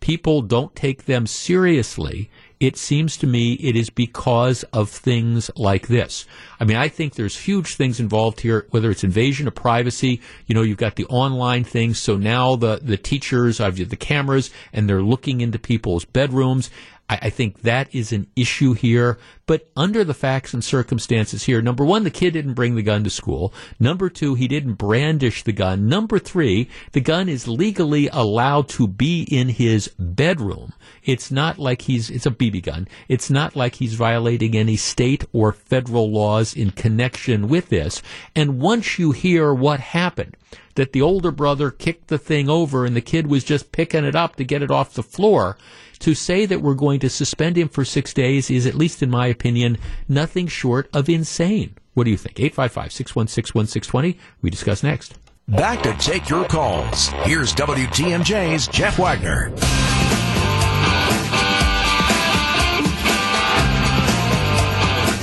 people don't take them seriously, it seems to me it is because of things like this. I mean, I think there's huge things involved here, whether it's invasion of privacy, you know, you've got the online things. So now the, the teachers have the cameras and they're looking into people's bedrooms. I, I think that is an issue here. But under the facts and circumstances here, number one, the kid didn't bring the gun to school. Number two, he didn't brandish the gun. Number three, the gun is legally allowed to be in his bedroom. It's not like he's, it's a BB gun. It's not like he's violating any state or federal laws in connection with this. And once you hear what happened, that the older brother kicked the thing over and the kid was just picking it up to get it off the floor, to say that we're going to suspend him for six days is, at least in my opinion, nothing short of insane. What do you think? 855 616 1620. We discuss next. Back to take your calls. Here's WTMJ's Jeff Wagner.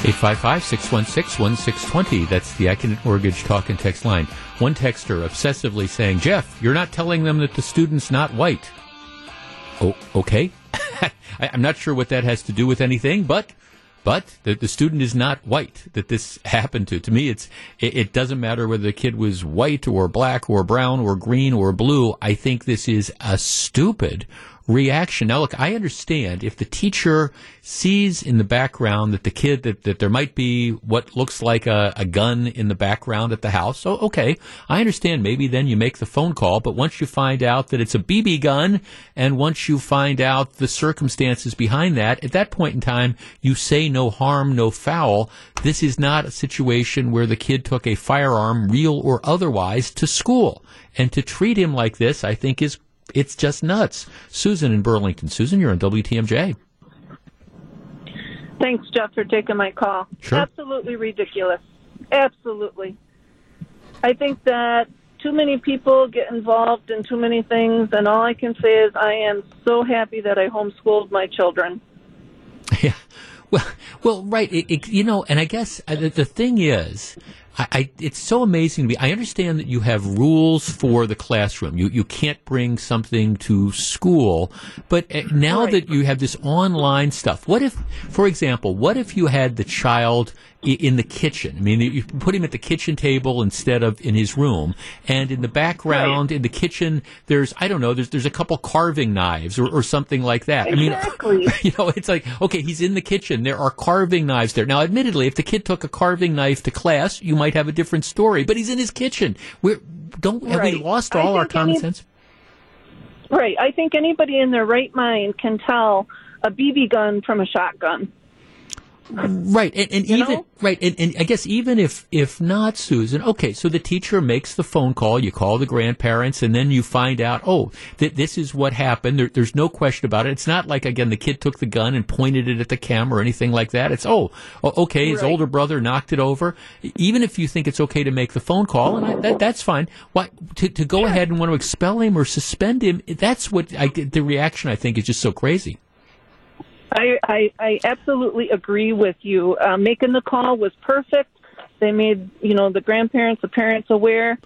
855-616-1620. That's the Accunet Mortgage talk and text line. One texter obsessively saying, Jeff, you're not telling them that the student's not white. Oh, okay. I, am not sure what that has to do with anything, but but the, the student is not white that this happened to. To me, it's it, it, doesn't matter whether the kid was white or black or brown or green or blue. I think this is a stupid reaction. Now, look, I understand if the teacher sees in the background that the kid that, that there might be what looks like a, a gun in the background at the house. So, okay, I understand. Maybe then you make the phone call. But once you find out that it's a BB gun, and once you find out the circumstances behind that, at that point in time, you say no harm, no foul. This is not a situation where the kid took a firearm, real or otherwise, to school. And to treat him like this, I think is it's just nuts. Susan in Burlington. Susan, you're on WTMJ. Thanks, Jeff, for taking my call. Sure. Absolutely ridiculous. Absolutely. I think that too many people get involved in too many things, and all I can say is I am so happy that I homeschooled my children. Yeah. Well, well, right. It, it, you know, and I guess uh, the, the thing is, I, I, it's so amazing to me. I understand that you have rules for the classroom. You you can't bring something to school, but uh, now right. that you have this online stuff, what if, for example, what if you had the child in the kitchen. I mean, you put him at the kitchen table instead of in his room, and in the background right. in the kitchen, there's I don't know, there's there's a couple carving knives or, or something like that. Exactly. I mean, you know, it's like okay, he's in the kitchen. There are carving knives there. Now, admittedly, if the kid took a carving knife to class, you might have a different story. But he's in his kitchen. We're don't have right. we lost all our common any, sense? Right. I think anybody in their right mind can tell a BB gun from a shotgun. Right, and, and even know? right, and, and, I guess even if if not Susan, okay, so the teacher makes the phone call, you call the grandparents, and then you find out, oh, that this is what happened. There, there's no question about it. It's not like again the kid took the gun and pointed it at the camera or anything like that. It's oh, okay, his right. older brother knocked it over. Even if you think it's okay to make the phone call, and I, that that's fine. Why to to go ahead and want to expel him or suspend him? That's what I the reaction I think is just so crazy. I, I, I absolutely agree with you. Uh, making the call was perfect. They made, you know, the grandparents, the parents aware.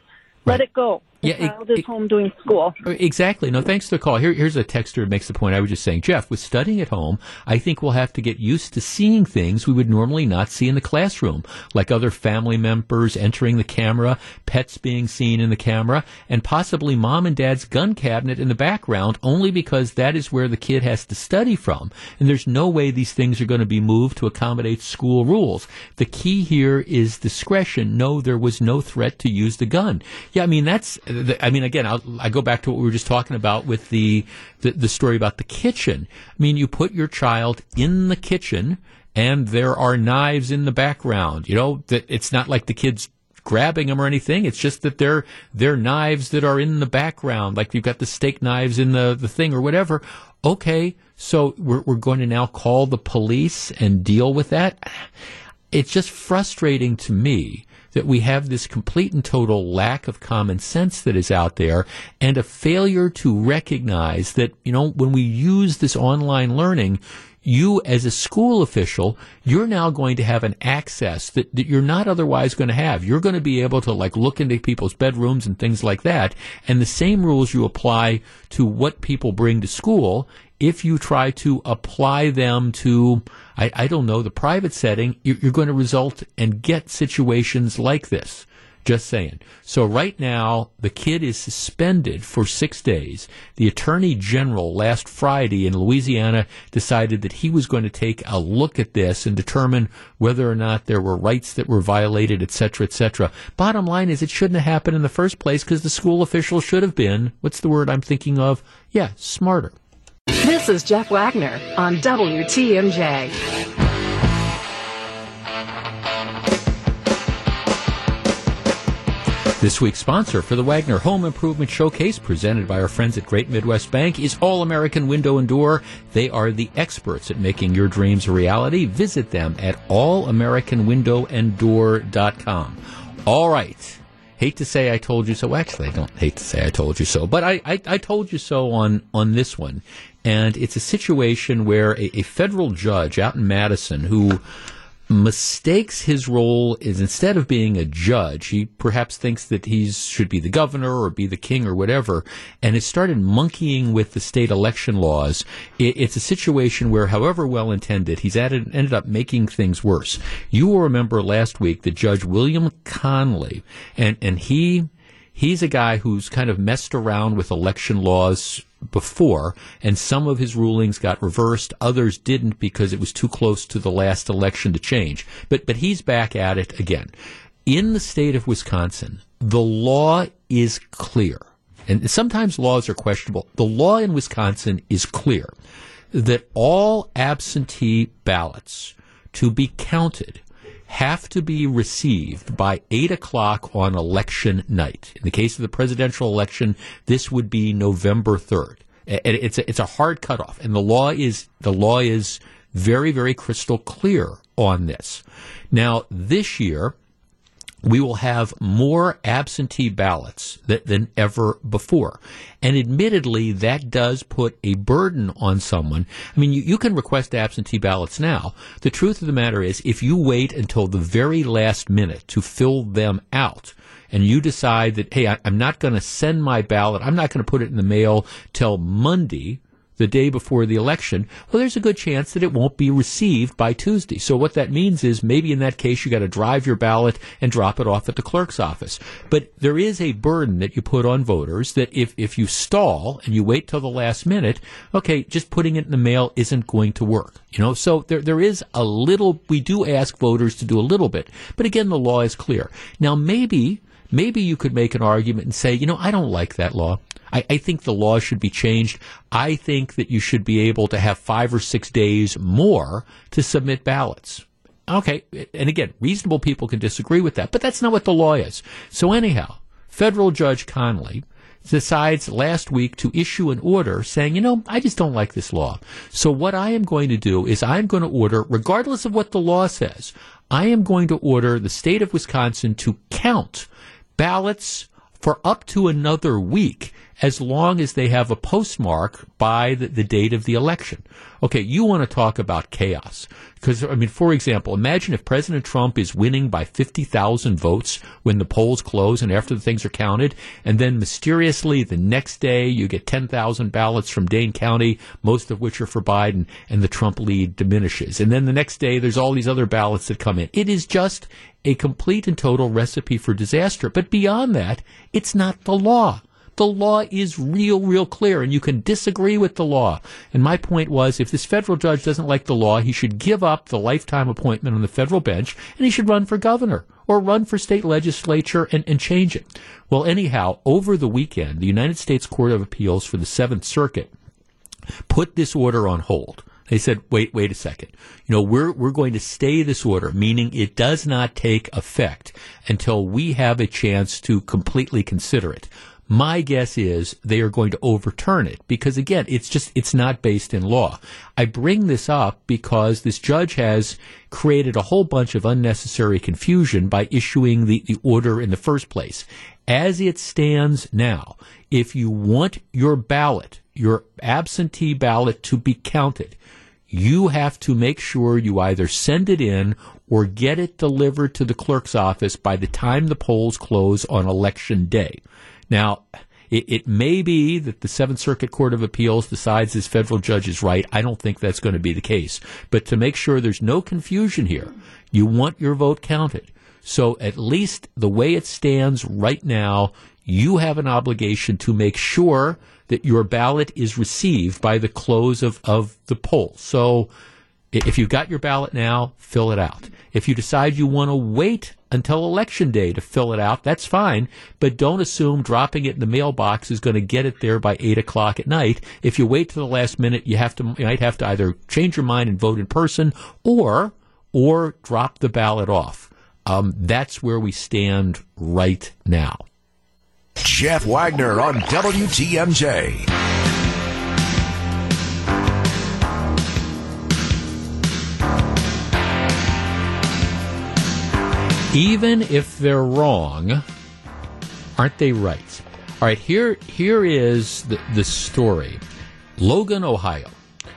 Let it go. The Yeah, child is it- home doing school. Uh, exactly. No, thanks for the call. Here, here's a texter who makes the point I was just saying. Jeff, with studying at home, I think we'll have to get used to seeing things we would normally not see in the classroom, like other family members entering the camera, pets being seen in the camera, and possibly mom and dad's gun cabinet in the background, only because that is where the kid has to study from. And there's no way these things are going to be moved to accommodate school rules. The key here is discretion. No, there was no threat to use the gun. Yeah, I mean, that's, I mean, again, I'll, I go back to what we were just talking about with the, the, the story about the kitchen. I mean, you put your child in the kitchen and there are knives in the background. You know, that it's not like the kids grabbing them or anything. It's just that they're they're knives that are in the background, like you've got the steak knives in the, the thing or whatever. Okay, so we're we're going to now call the police and deal with that. It's just frustrating to me that we have this complete and total lack of common sense that is out there and a failure to recognize that, you know, when we use this online learning, you as a school official, you're now going to have an access that, that you're not otherwise going to have. You're going to be able to like look into people's bedrooms and things like that. And the same rules you apply to what people bring to school, if you try to apply them to, I, I don't know, the private setting, you're, you're going to result and get situations like this. Just saying. So right now, the kid is suspended for six days. The attorney general last Friday in Louisiana decided that he was going to take a look at this and determine whether or not there were rights that were violated, et cetera, et cetera. Bottom line is it shouldn't have happened in the first place because the school official should have been, what's the word I'm thinking of? Yeah, smarter. This is Jeff Wagner on WTMJ. This week's sponsor for the Wagner Home Improvement Showcase, presented by our friends at Great Midwest Bank, is All American Window and Door. They are the experts at making your dreams a reality. Visit them at allamericanwindowanddoor.com. All right. Hate to say I told you so. Actually, I don't hate to say I told you so, but I, I, I told you so on, on this one. And it's a situation where a, a federal judge out in Madison who mistakes his role is instead of being a judge, he perhaps thinks that he should be the governor or be the king or whatever, and has started monkeying with the state election laws. It, it's a situation where, however well intended, he's added, ended up making things worse. You will remember last week that Judge William Conley, and, and he, he's a guy who's kind of messed around with election laws before, and some of his rulings got reversed. Others didn't because it was too close to the last election to change. But but he's back at it again. In the state of Wisconsin, the law is clear, and sometimes laws are questionable. The law in Wisconsin is clear that all absentee ballots to be counted have to be received by 8 o'clock on election night. In the case of the presidential election, this would be November 3rd. It's a, it's a hard cutoff, and the law is the law is very very crystal clear on this. Now this year, we will have more absentee ballots th- than ever before. And admittedly, that does put a burden on someone. I mean, you, you can request absentee ballots now. The truth of the matter is, if you wait until the very last minute to fill them out, and you decide that, hey, I, I'm not going to send my ballot, I'm not going to put it in the mail till Monday, the day before the election, well, there's a good chance that it won't be received by Tuesday. So what that means is maybe in that case you got to drive your ballot and drop it off at the clerk's office. But there is a burden that you put on voters that if, if you stall and you wait till the last minute, okay, just putting it in the mail isn't going to work. You know, so there, there is a little, we do ask voters to do a little bit. But again, the law is clear. Now maybe, maybe you could make an argument and say, you know, I don't like that law. I, I, think the law should be changed. I think that you should be able to have five or six days more to submit ballots. Okay, and again, reasonable people can disagree with that, but that's not what the law is. So anyhow, federal judge Conley decides last week to issue an order saying, you know, I just don't like this law. So what I am going to do is I'm going to order, regardless of what the law says, I am going to order the state of Wisconsin to count ballots for up to another week as long as they have a postmark by the, the date of the election. Okay, you want to talk about chaos. Because, I mean, for example, imagine if President Trump is winning by 50,000 votes when the polls close and after the things are counted, and then mysteriously the next day you get 10,000 ballots from Dane County, most of which are for Biden, and the Trump lead diminishes. And then the next day there's all these other ballots that come in. It is just a complete and total recipe for disaster. But beyond that, it's not the law. The law is real, real clear, and you can disagree with the law. And my point was, if this federal judge doesn't like the law, he should give up the lifetime appointment on the federal bench, and he should run for governor or run for state legislature and, and change it. Well, anyhow, over the weekend, the United States Court of Appeals for the Seventh Circuit put this order on hold. They said, wait, wait a second. You know, we're, we're going to stay this order, meaning it does not take effect until we have a chance to completely consider it. My guess is they are going to overturn it because again, it's just, it's not based in law. I bring this up because this judge has created a whole bunch of unnecessary confusion by issuing the, the order in the first place. As it stands now, if you want your ballot, your absentee ballot to be counted, you have to make sure you either send it in or get it delivered to the clerk's office by the time the polls close on election day. Now, it, it, may be that the Seventh Circuit Court of Appeals decides this federal judge is right. I don't think that's going to be the case. But to make sure there's no confusion here, you want your vote counted. So at least the way it stands right now, you have an obligation to make sure that your ballot is received by the close of, of the poll. So if you've got your ballot now, fill it out. If you decide you want to wait until election day to fill it out, that's fine. But don't assume dropping it in the mailbox is going to get it there by eight o'clock at night. If you wait to the last minute, you have to you might have to either change your mind and vote in person, or or drop the ballot off. Um, that's where we stand right now. Jeff Wagner on WTMJ. Even if they're wrong, aren't they right? All right, here here is the, the story. Logan, Ohio,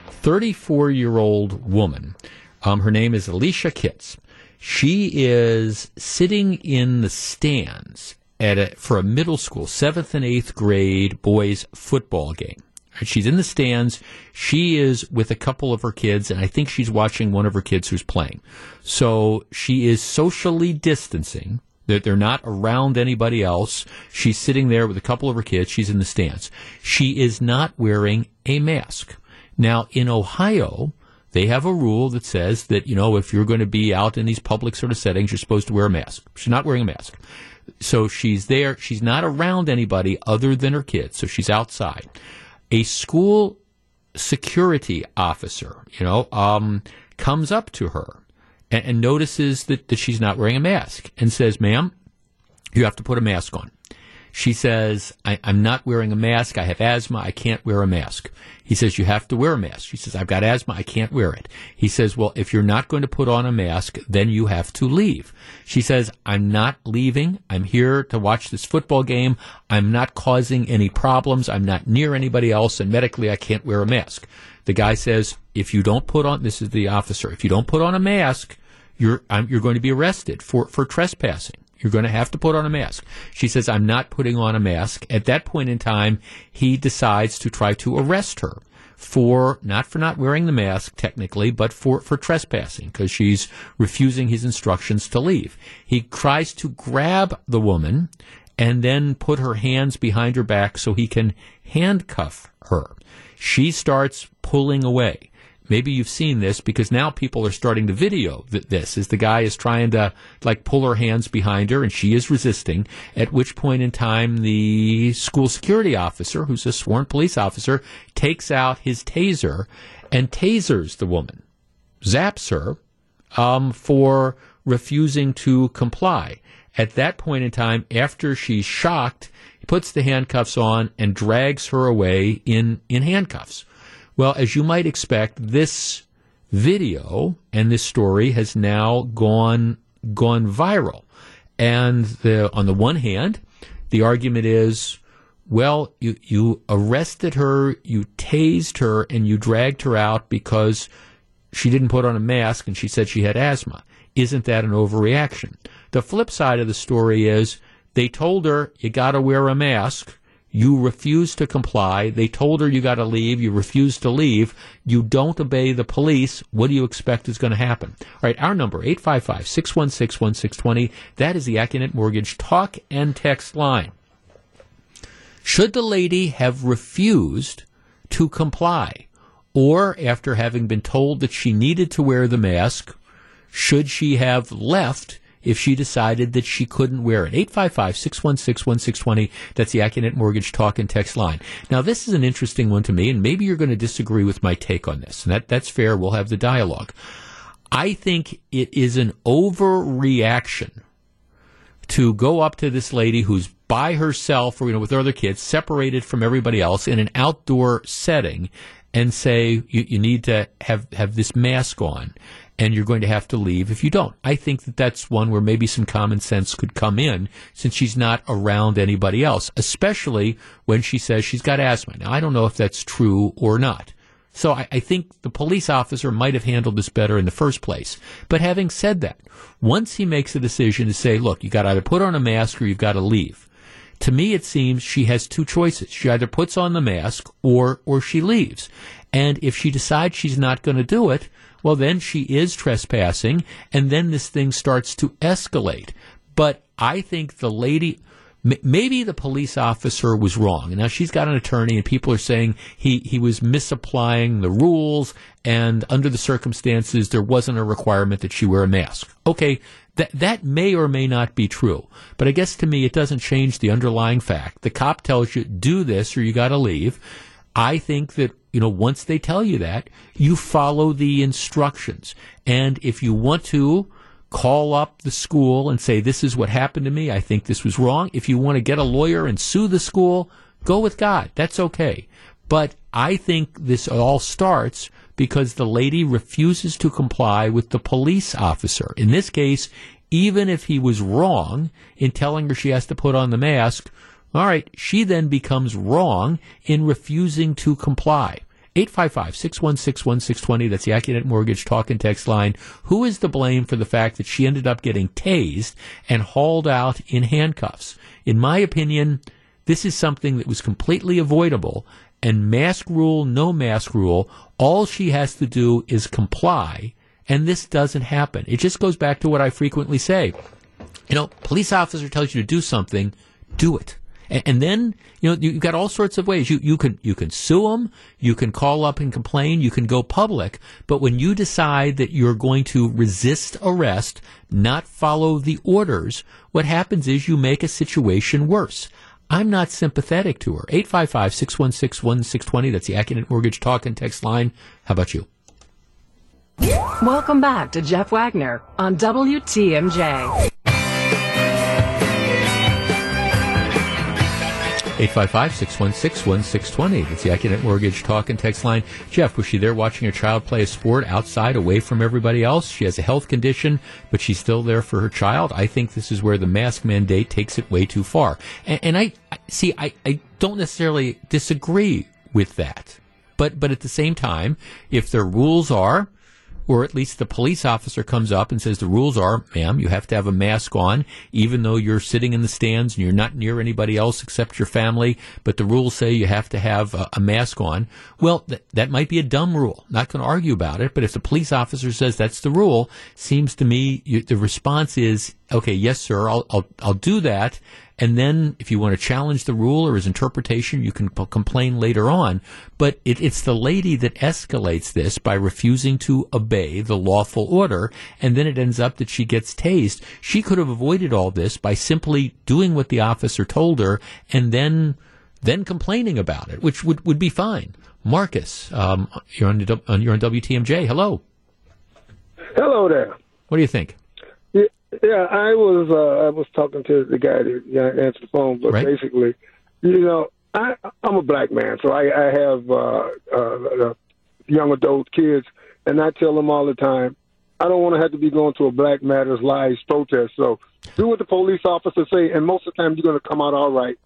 34 year old woman. Um, her name is Alicia Kitts. She is sitting in the stands at a, for a middle school, seventh and eighth grade boys football game. She's in the stands. She is with a couple of her kids, and I think she's watching one of her kids who's playing. So she is socially distancing. That they're not around anybody else. She's sitting there with a couple of her kids. She's in the stands. She is not wearing a mask. Now, in Ohio, they have a rule that says that, you know, if you're going to be out in these public sort of settings, you're supposed to wear a mask. She's not wearing a mask. So she's there. She's not around anybody other than her kids. So she's outside a school security officer, you know, um, comes up to her and, and notices that, that she's not wearing a mask and says, ma'am, you have to put a mask on. She says, I, am not wearing a mask. I have asthma. I can't wear a mask. He says, You have to wear a mask. She says, I've got asthma. I can't wear it. He says, Well, if you're not going to put on a mask, then you have to leave. She says, I'm not leaving. I'm here to watch this football game. I'm not causing any problems. I'm not near anybody else. And medically, I can't wear a mask. The guy says, If you don't put on, this is the officer, if you don't put on a mask, you're, um, you're going to be arrested for, for trespassing. You're going to have to put on a mask. She says, I'm not putting on a mask. At that point in time, he decides to try to arrest her for, not for not wearing the mask technically, but for, for trespassing because she's refusing his instructions to leave. He tries to grab the woman and then put her hands behind her back so he can handcuff her. She starts pulling away. Maybe you've seen this because now people are starting to video th- this as the guy is trying to like pull her hands behind her and she is resisting. At which point in time, the school security officer, who's a sworn police officer, takes out his taser and tasers the woman, zaps her um, for refusing to comply. At that point in time, after she's shocked, he puts the handcuffs on and drags her away in, in handcuffs. Well, as you might expect, this video and this story has now gone gone viral. And the, on the one hand, the argument is Well, you, you arrested her, you tased her, and you dragged her out because she didn't put on a mask and she said she had asthma. Isn't that an overreaction? The flip side of the story is they told her you got to wear a mask. You refuse to comply. They told her you got to leave. You refuse to leave. You don't obey the police. What do you expect is going to happen? All right, our number, 855-616-1620. That is the Accunet Mortgage talk and text line. Should the lady have refused to comply? Or after having been told that she needed to wear the mask, should she have left if she decided that she couldn't wear it. 855-616-1620. That's the Accunet Mortgage talk and text line. Now, this is an interesting one to me, and maybe you're going to disagree with my take on this. And that, that's fair. We'll have the dialogue. I think it is an overreaction to go up to this lady who's by herself or you know with her other kids, separated from everybody else in an outdoor setting, and say you, you need to have have this mask on and you're going to have to leave if you don't. I think that that's one where maybe some common sense could come in since she's not around anybody else, especially when she says she's got asthma. Now, I don't know if that's true or not. So I, I, think the police officer might have handled this better in the first place. But having said that, once he makes a decision to say, look, you got to either put on a mask or you've got to leave. To me, it seems she has two choices. She either puts on the mask or, or she leaves. And if she decides she's not going to do it, well, then she is trespassing, and then this thing starts to escalate. But I think the lady, maybe the police officer was wrong. Now she's got an attorney, and people are saying he, he was misapplying the rules, and under the circumstances, there wasn't a requirement that she wear a mask. Okay, that that may or may not be true, but I guess to me it doesn't change the underlying fact. The cop tells you do this or you got to leave. I think that you know, once they tell you that, you follow the instructions. And if you want to call up the school and say, this is what happened to me, I think this was wrong. If you want to get a lawyer and sue the school, go with God. That's okay. But I think this all starts because the lady refuses to comply with the police officer. In this case, even if he was wrong in telling her she has to put on the mask, all right, she then becomes wrong in refusing to comply. 855-616-1620, that's the Accunet Mortgage talk and text line. Who is to blame for the fact that she ended up getting tased and hauled out in handcuffs? In my opinion, this is something that was completely avoidable and mask rule, no mask rule, all she has to do is comply and this doesn't happen. It just goes back to what I frequently say. You know, police officer tells you to do something, do it. And, and then, you know, you've got all sorts of ways. You, you can, you can sue them. You can call up and complain. You can go public. But when you decide that you're going to resist arrest, not follow the orders, what happens is you make a situation worse. I'm not sympathetic to her. 855 616 1620. That's the Accunet Mortgage Talk and Text line. How about you? Welcome back to Jeff Wagner on WTMJ. 855-616-1620. That's the Accunet Mortgage talk and text line. Jeff, was she there watching her child play a sport outside away from everybody else? She has a health condition, but she's still there for her child. I think this is where the mask mandate takes it way too far. And, and I, see, I, I don't necessarily disagree with that. But, but at the same time, if their rules are, or at least the police officer comes up and says the rules are, ma'am, you have to have a mask on, even though you're sitting in the stands and you're not near anybody else except your family, but the rules say you have to have a, a mask on. Well, th- that might be a dumb rule. Not going to argue about it, but if the police officer says that's the rule, seems to me you, the response is, okay, yes, sir, I'll, I'll, I'll do that. And then if you want to challenge the rule or his interpretation, you can p- complain later on. But it, it's the lady that escalates this by refusing to obey the lawful order. And then it ends up that she gets tased. She could have avoided all this by simply doing what the officer told her and then, then complaining about it, which would, would be fine. Marcus, um, you're on, you're on WTMJ. Hello. Hello there. What do you think? Yeah, I was uh, I was talking to the guy that answered the phone, but right. basically, you know, I I'm a black man, so I, I have uh, uh, young adult kids, and I tell them all the time, I don't want to have to be going to a Black Matters Lives protest. So do what the police officers say, and most of the time you're going to come out all right.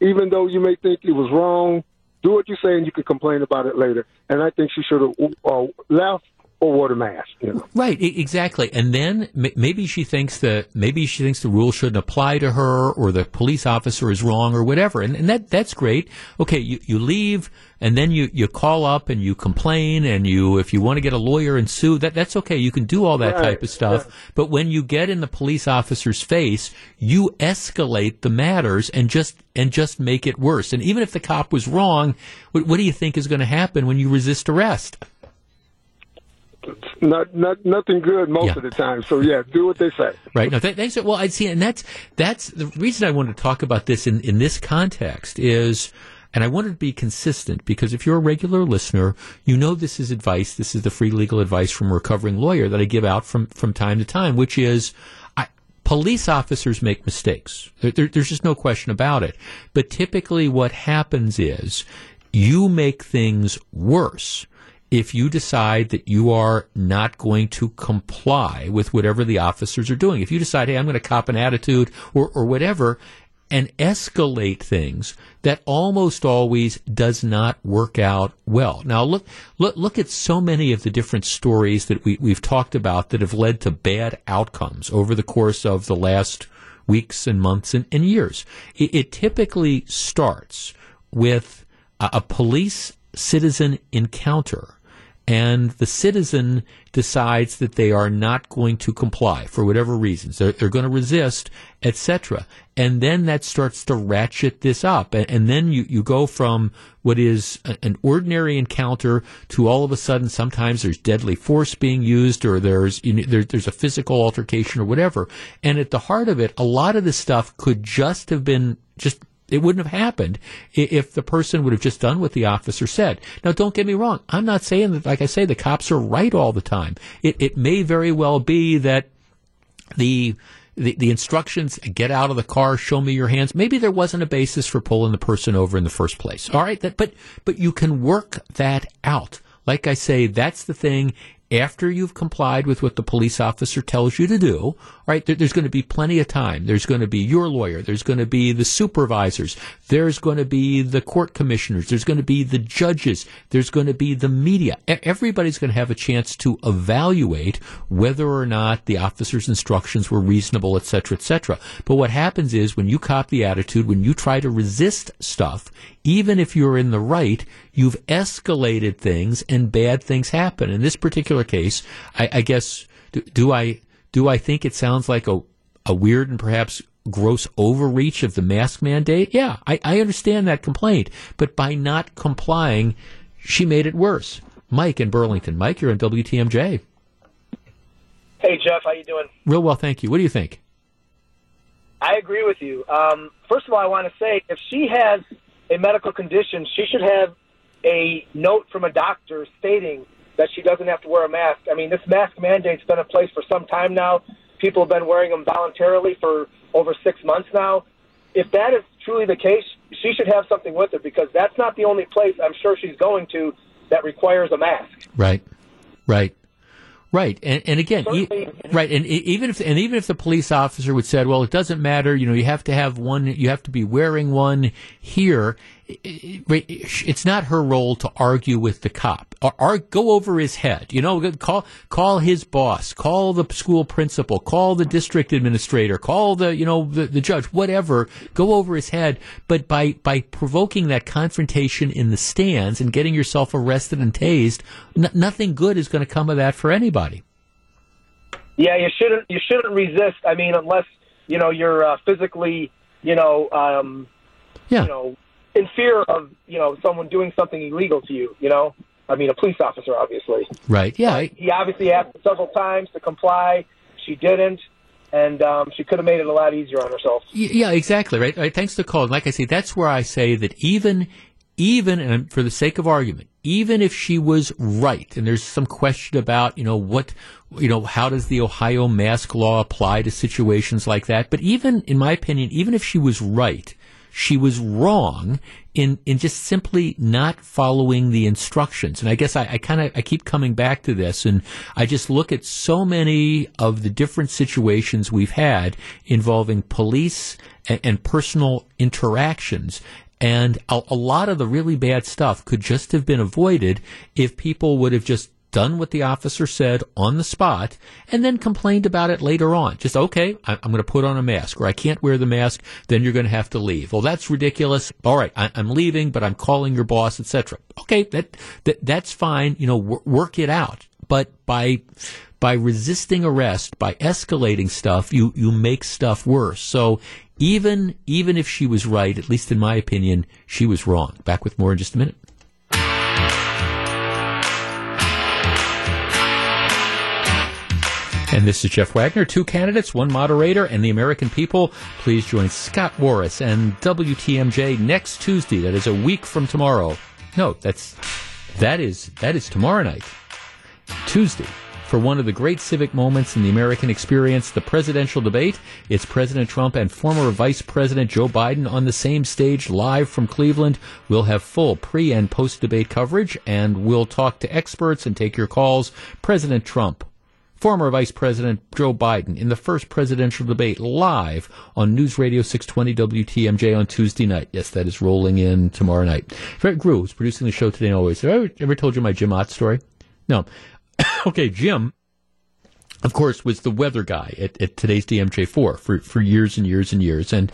even though you may think it was wrong, do what you say, and you can complain about it later. And I think she should have uh, left or mask. You know? Right, exactly. And then maybe she thinks that maybe she thinks the rule shouldn't apply to her, or the police officer is wrong, or whatever. And, and that that's great. Okay, you you leave, and then you you call up and you complain, and you if you want to get a lawyer and sue, that that's okay. You can do all that right. type of stuff. But when you get in the police officer's face, you escalate the matters and just and just make it worse. And even if the cop was wrong, what, what do you think is going to happen when you resist arrest? Not not nothing good most yeah. of the time. So yeah, do what they say. Right. No, th- thanks. Well, I see, and that's that's the reason I wanted to talk about this in in this context is. And I wanted to be consistent because if you're a regular listener, you know this is advice. This is the free legal advice from a recovering lawyer that I give out from, from time to time, which is I, police officers make mistakes. There, there, there's just no question about it. But typically what happens is you make things worse if you decide that you are not going to comply with whatever the officers are doing. If you decide, hey, I'm going to cop an attitude or, or whatever, and escalate things that almost always does not work out well. Now look, look, look at so many of the different stories that we, we've talked about that have led to bad outcomes over the course of the last weeks and months and, and years. It, it, typically starts with a, a police citizen encounter and the citizen decides that they are not going to comply for whatever reasons. They're, they're going to resist etc and then that starts to ratchet this up. And, and, then you, you go from what is a, an ordinary encounter to all of a sudden sometimes there's deadly force being used or there's you know, there, there's a physical altercation or whatever. And at the heart of it a lot of this stuff could just have been just it wouldn't have happened if the person would have just done what the officer said. Now, don't get me wrong. I'm not saying that, like I say, the cops are right all the time. It, it may very well be that the, the, the instructions, get out of the car, show me your hands. Maybe there wasn't a basis for pulling the person over in the first place. All right. That, but, but you can work that out. Like I say, that's the thing after you've complied with what the police officer tells you to do, right, there, there's going to be plenty of time. There's going to be your lawyer. There's going to be the supervisors. There's going to be the court commissioners. There's going to be the judges. There's going to be the media. Everybody's going to have a chance to evaluate whether or not the officer's instructions were reasonable, et cetera, et cetera. But what happens is when you cop the attitude, when you try to resist stuff, even if you're in the right, you've escalated things and bad things happen. In this particular case, I, I guess, do, do, I, do I think it sounds like a, a weird and perhaps gross overreach of the mask mandate? Yeah, I, I understand that complaint. But by not complying, she made it worse. Mike in Burlington. Mike, you're on WTMJ. Hey, Jeff, how you doing? Real well, thank you. What do you think? I agree with you. Um, first of all, I want to say if she has a medical condition, she should have a note from a doctor stating that she doesn't have to wear a mask. I mean, this mask mandate's been in place for some time now. People have been wearing them voluntarily for over six months now. If that is truly the case, she should have something with her because that's not the only place I'm sure she's going to that requires a mask. Right, right. Right, and, and again, e- right, and even if and even if the police officer would said, "Well, it doesn't matter," you know, you have to have one, you have to be wearing one here it's not her role to argue with the cop or, or, go over his head. You know, call call his boss, call the school principal, call the district administrator, call the you know the, the judge, whatever. Go over his head, but by by provoking that confrontation in the stands and getting yourself arrested and tased, n- nothing good is going to come of that for anybody. Yeah, you shouldn't you shouldn't resist. I mean, unless you know you're uh, physically you know um, yeah. you know in fear of you know someone doing something illegal to you. You know, I mean, a police officer, obviously. Right. Yeah. I... He obviously asked several times to comply. She didn't. And um, she could have made it a lot easier on herself. Yeah, exactly. Right. right. Thanks to the call. And like I say, that's where I say that even, even, and for the sake of argument, even if she was right, and there's some question about, you know, what, you know, how does the Ohio mask law apply to situations like that? But even, in my opinion, even if she was right, she was wrong in in just simply not following the instructions. And I guess I, I kind of I keep coming back to this, and I just look at so many of the different situations we've had involving police and, and personal interactions. And a, a lot of the really bad stuff could just have been avoided if people would have just done what the officer said on the spot, and then complained about it later on. Just, okay, I'm going to put on a mask, or I can't wear the mask, then you're going to have to leave. Well, that's ridiculous. All right, I, am leaving, but I'm calling your boss, etc. Okay, that, that that's fine. You know, work it out. But by by resisting arrest, by escalating stuff, you you make stuff worse. So even even if she was right, at least in my opinion, she was wrong. Back with more in just a minute. And this is Jeff Wagner, two candidates, one moderator, and the American people. Please join Scott Morris and WTMJ next Tuesday. That is a week from tomorrow. No, that's that is that is tomorrow night, Tuesday, for one of the great civic moments in the American experience, the presidential debate. It's President Trump and former Vice President Joe Biden on the same stage live from Cleveland. We'll have full pre and post debate coverage, and we'll talk to experts and take your calls. President Trump former Vice President Joe Biden in the first presidential debate live on News Radio 620 WTMJ on Tuesday night. Yes, that is rolling in tomorrow night. Fred Grew is producing the show today and always. Have I ever, told you my Jim Ott story? No. okay, Jim, of course, was the weather guy at, at today's TMJ4 for, for years and years and years. And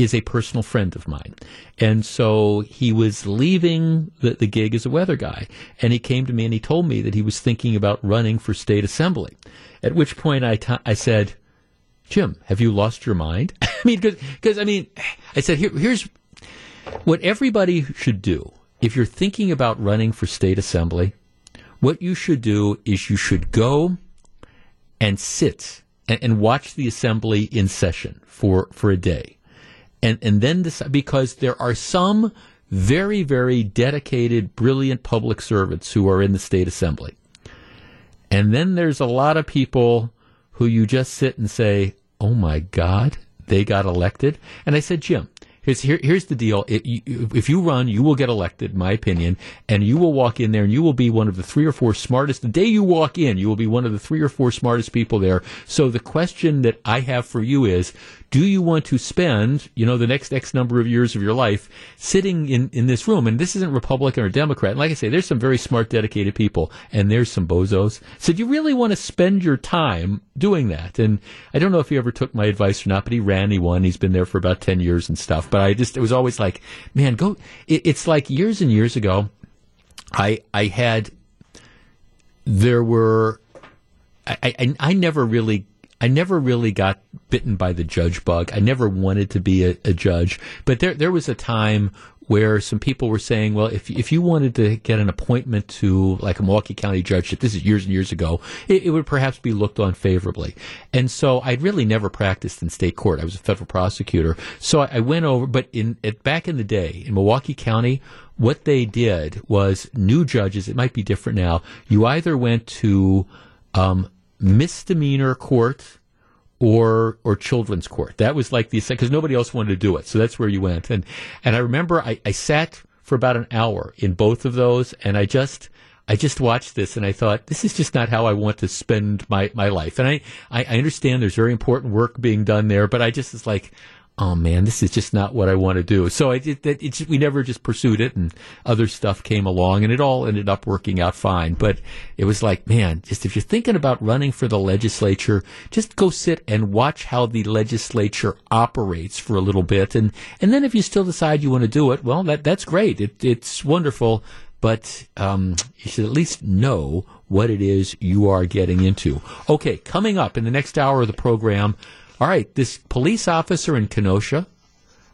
is a personal friend of mine. And so he was leaving the, the gig as a weather guy. And he came to me and he told me that he was thinking about running for state assembly. At which point I, t- I said, Jim, have you lost your mind? I mean, because, I mean, I said, Here, here's what everybody should do. If you're thinking about running for state assembly, what you should do is you should go and sit and, and watch the assembly in session for, for a day and and then because there are some very very dedicated, brilliant public servants who are in the state assembly, and then there's a lot of people who you just sit and say, "Oh my God, they got elected." And I said, Jim, Here's, here, here's the deal. It, you, if you run, you will get elected, in my opinion, and you will walk in there and you will be one of the three or four smartest. The day you walk in, you will be one of the three or four smartest people there. So the question that I have for you is, do you want to spend, you know, the next X number of years of your life sitting in, in this room? And this isn't Republican or Democrat. And like I say, there's some very smart, dedicated people, and there's some bozos. So do you really want to spend your time doing that? And I don't know if he ever took my advice or not, but he ran, he won. He's been there for about 10 years and stuff. But I just, it was always like, man, go, it, it's like years and years ago, I, I had, there were, I, I, I never really I never really got bitten by the judge bug. I never wanted to be a, a, judge, but there there was a time where some people were saying, well, if if you wanted to get an appointment to like a Milwaukee County judgeship, this is years and years ago, it, it would perhaps be looked on favorably. And so I'd really never practiced in state court. I was a federal prosecutor, so I, I went over. But in it, back in the day in Milwaukee County, what they did was new judges. It might be different now. You either went to um, misdemeanor court or or children's court. That was like the because nobody else wanted to do it, so that's where you went. And and I remember I, I sat for about an hour in both of those, and I just I just watched this and I thought this is just not how I want to spend my my life. And I I, I understand there's very important work being done there, but I just was like oh man, this is just not what I want to do. So I did that. We never just pursued it and other stuff came along and it all ended up working out fine. But it was like, man, just if you're thinking about running for the legislature, just go sit and watch how the legislature operates for a little bit. And, and then if you still decide you want to do it, well, that, that's great. It, it's wonderful. But um, you should at least know what it is you are getting into. Okay, coming up in the next hour of the program, all right, this police officer in Kenosha.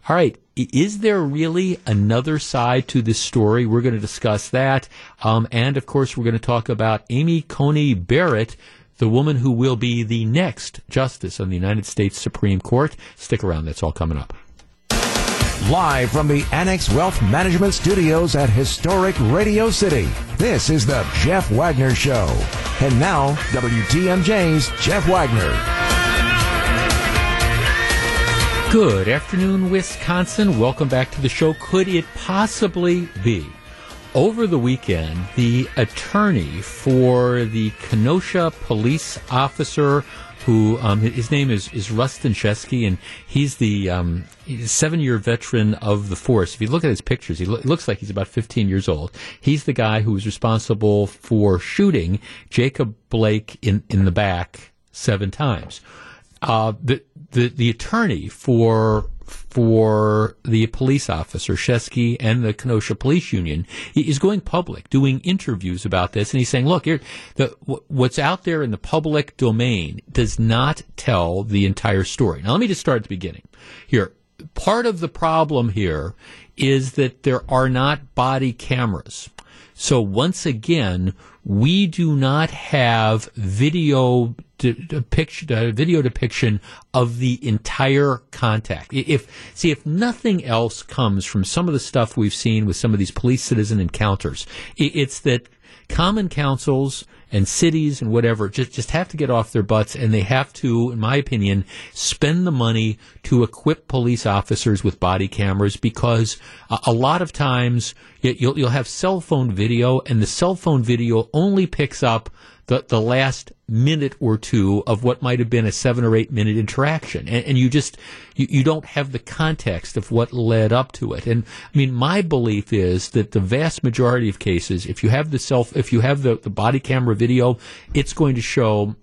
All right, is there really another side to this story? We're going to discuss that. Um, and of course, we're going to talk about Amy Coney Barrett, the woman who will be the next justice on the United States Supreme Court. Stick around, that's all coming up. Live from the Annex Wealth Management Studios at historic Radio City, this is the Jeff Wagner Show. And now, WTMJ's Jeff Wagner. Good afternoon, Wisconsin. Welcome back to the show. Could it possibly be? Over the weekend, the attorney for the Kenosha police officer who um, his name is, is Rusten Sheskey, and he's the um, seven year veteran of the force. If you look at his pictures, he lo- looks like he's about 15 years old. He's the guy who was responsible for shooting Jacob Blake in, in the back seven times. Uh, the, the, the attorney for for the police officer, Sheskey, and the Kenosha Police Union is going public, doing interviews about this, and he's saying, "Look, here, the, what's out there in the public domain does not tell the entire story." Now, let me just start at the beginning. Here, part of the problem here is that there are not body cameras. So once again, we do not have video depiction, uh, video depiction of the entire contact. If see, if nothing else comes from some of the stuff we've seen with some of these police citizen encounters, it's that common councils and cities and whatever just just have to get off their butts and they have to in my opinion spend the money to equip police officers with body cameras because a, a lot of times you'll you'll have cell phone video and the cell phone video only picks up the, the last minute or two of what might have been a seven or eight minute interaction. And, and you just, you, you don't have the context of what led up to it. And I mean, my belief is that the vast majority of cases, if you have the self, if you have the, the body camera video, it's going to show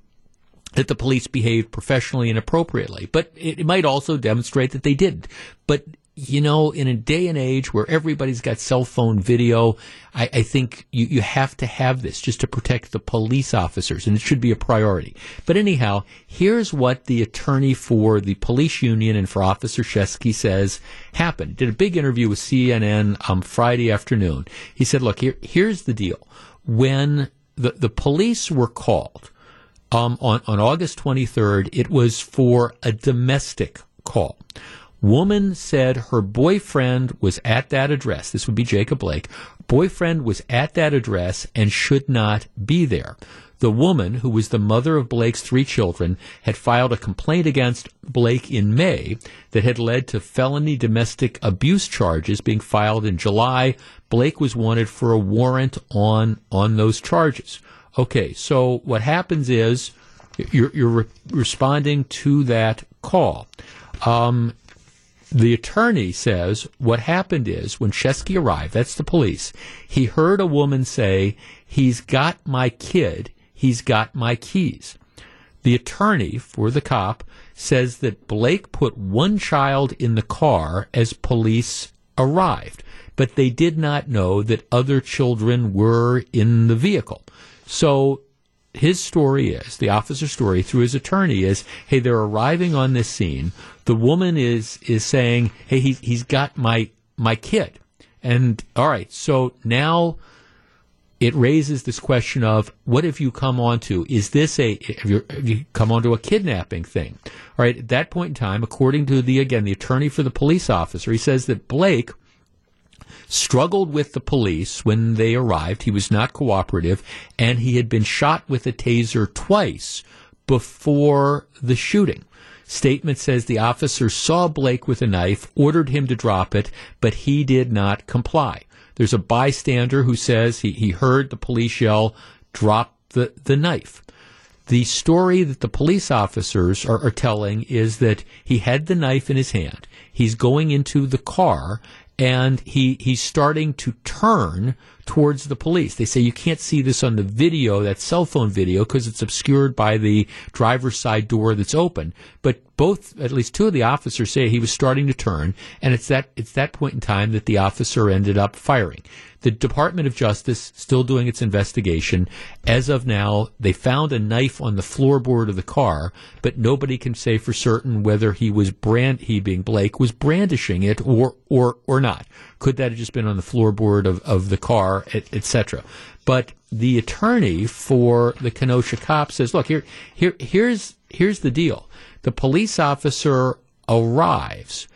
that the police behaved professionally and appropriately. But it might also demonstrate that they didn't. But you know, in a day and age where everybody's got cell phone video, I, I, think you, you have to have this just to protect the police officers, and it should be a priority. But anyhow, here's what the attorney for the police union and for Officer Sheskey says happened. Did a big interview with CNN um, Friday afternoon. He said, "Look, here, here's the deal. When the the police were called um, on on August 23rd, it was for a domestic call." Woman said her boyfriend was at that address. This would be Jacob Blake. Boyfriend was at that address and should not be there. The woman, who was the mother of Blake's three children, had filed a complaint against Blake in May that had led to felony domestic abuse charges being filed in July. Blake was wanted for a warrant on on those charges. Okay, so what happens is you're, you're re- responding to that call. Um, the attorney says what happened is when Sheskey arrived, that's the police, he heard a woman say, He's got my kid, he's got my keys. The attorney for the cop says that Blake put one child in the car as police arrived, but they did not know that other children were in the vehicle. So his story is, the officer's story through his attorney is, hey, they're arriving on this scene. The woman is is saying, hey, he, he's got my my kid, and all right, so now it raises this question of what have you come onto? Is this a have you, have you come onto a kidnapping thing? All right, at that point in time, according to the again the attorney for the police officer, he says that Blake struggled with the police when they arrived. He was not cooperative, and he had been shot with a taser twice before the shooting. Statement says the officer saw Blake with a knife, ordered him to drop it, but he did not comply. There's a bystander who says he, he heard the police yell, drop the, the knife. The story that the police officers are, are telling is that he had the knife in his hand. He's going into the car and he he's starting to turn towards the police. They say you can't see this on the video, that cell phone video, because it's obscured by the driver's side door that's open. But both, at least two of the officers say he was starting to turn, and it's that it's that point in time that the officer ended up firing. The Department of Justice still doing its investigation. As of now, they found a knife on the floorboard of the car, but nobody can say for certain whether he was brand he being Blake was brandishing it or or or not. Could that have just been on the floorboard of, of the car, etc. Et but the attorney for the Kenosha cop says, "Look here, here, here's here's the deal. The police officer arrives,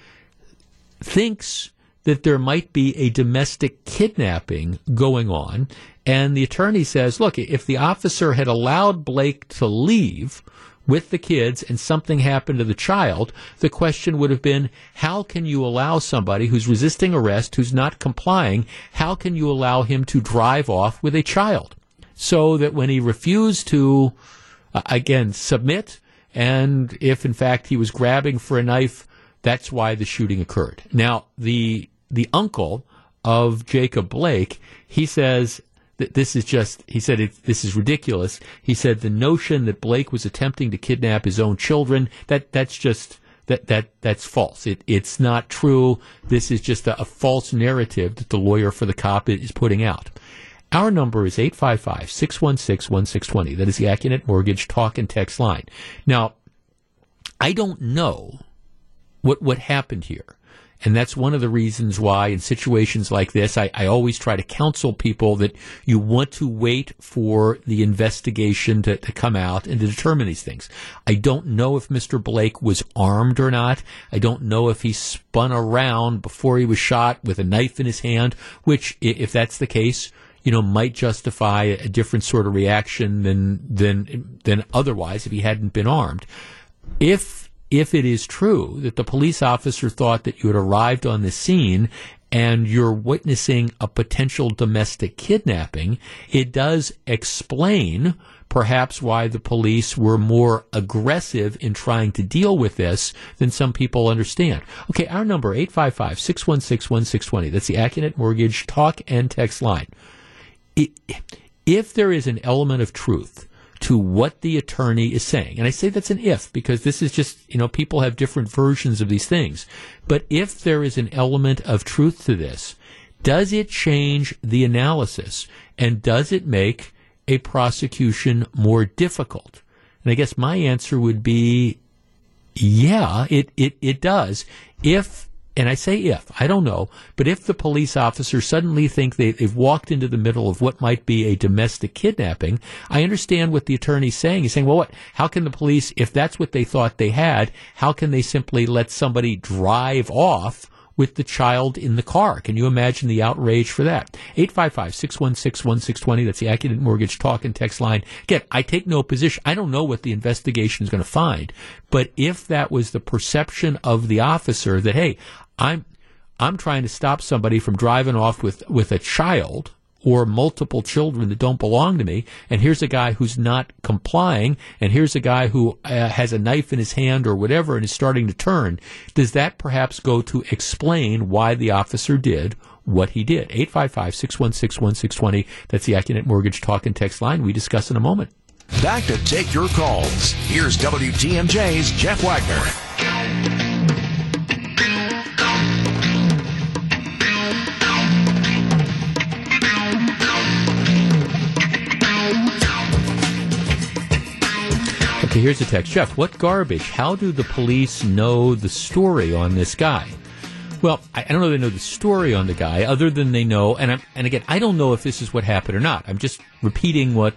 thinks that there might be a domestic kidnapping going on. And the attorney says, look, if the officer had allowed Blake to leave with the kids and something happened to the child, the question would have been, how can you allow somebody who's resisting arrest, who's not complying, how can you allow him to drive off with a child? So that when he refused to, uh, again, submit, and if in fact he was grabbing for a knife, that's why the shooting occurred. Now, the, the uncle of Jacob Blake, he says that this is just, he said, it, this is ridiculous. He said the notion that Blake was attempting to kidnap his own children, that, that's just, that, that, that's false. It, it's not true. This is just a, a false narrative that the lawyer for the cop is putting out. Our number is 855 616 1620. That is the Accunet Mortgage talk and text line. Now, I don't know what, what happened here. And that's one of the reasons why in situations like this, I, I, always try to counsel people that you want to wait for the investigation to, to come out and to determine these things. I don't know if Mr. Blake was armed or not. I don't know if he spun around before he was shot with a knife in his hand, which, if that's the case, you know, might justify a different sort of reaction than, than, than otherwise if he hadn't been armed. If if it is true that the police officer thought that you had arrived on the scene and you're witnessing a potential domestic kidnapping, it does explain perhaps why the police were more aggressive in trying to deal with this than some people understand. Okay, our number 855-616-1620. That's the Accunet Mortgage talk and text line. If there is an element of truth to what the attorney is saying. And I say that's an if because this is just, you know, people have different versions of these things. But if there is an element of truth to this, does it change the analysis and does it make a prosecution more difficult? And I guess my answer would be yeah, it, it, it does. If and I say if, I don't know, but if the police officers suddenly think they, have walked into the middle of what might be a domestic kidnapping, I understand what the attorney's saying. He's saying, well, what, how can the police, if that's what they thought they had, how can they simply let somebody drive off with the child in the car. Can you imagine the outrage for that? 855-616-1620. That's the Accunet Mortgage talk and text line. Again, I take no position. I don't know what the investigation is going to find. But if that was the perception of the officer that, hey, I'm I'm trying to stop somebody from driving off with with a child or multiple children that don't belong to me, and here's a guy who's not complying, and here's a guy who uh, has a knife in his hand or whatever and is starting to turn. Does that perhaps go to explain why the officer did what he did? 855-616-1620. That's the Accunet Mortgage Talk and Text line. We discuss in a moment. Back to take your calls. Here's WTMJ's Jeff Wagner. Okay, here's a text. Jeff, what garbage? How do the police know the story on this guy? Well, I, don't know they know the story on the guy, other than they know, and I'm, and again, I don't know if this is what happened or not. I'm just repeating what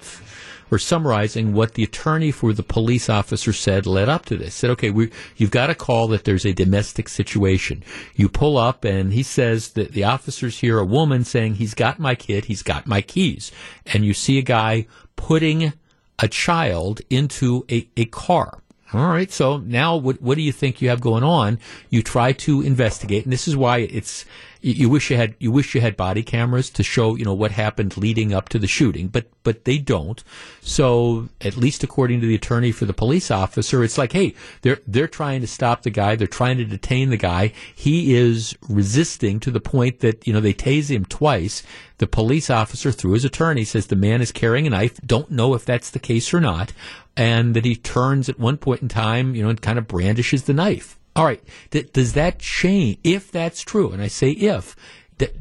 or summarizing what the attorney for the police officer said led up to this. Said, okay, we, you've got a call that there's a domestic situation. You pull up and he says that the officers hear a woman saying, he's got my kid, he's got my keys. And you see a guy putting a child into a, a car. All right. So now what, what do you think you have going on? You try to investigate. And this is why it's, you wish you had you wish you had body cameras to show you know what happened leading up to the shooting, but but they don't. So at least according to the attorney for the police officer, it's like, hey, they're they're trying to stop the guy, they're trying to detain the guy. He is resisting to the point that you know they tase him twice. The police officer, through his attorney, says the man is carrying a knife. Don't know if that's the case or not, and that he turns at one point in time, you know, and kind of brandishes the knife. All right. does that change? If that's true, and I say if,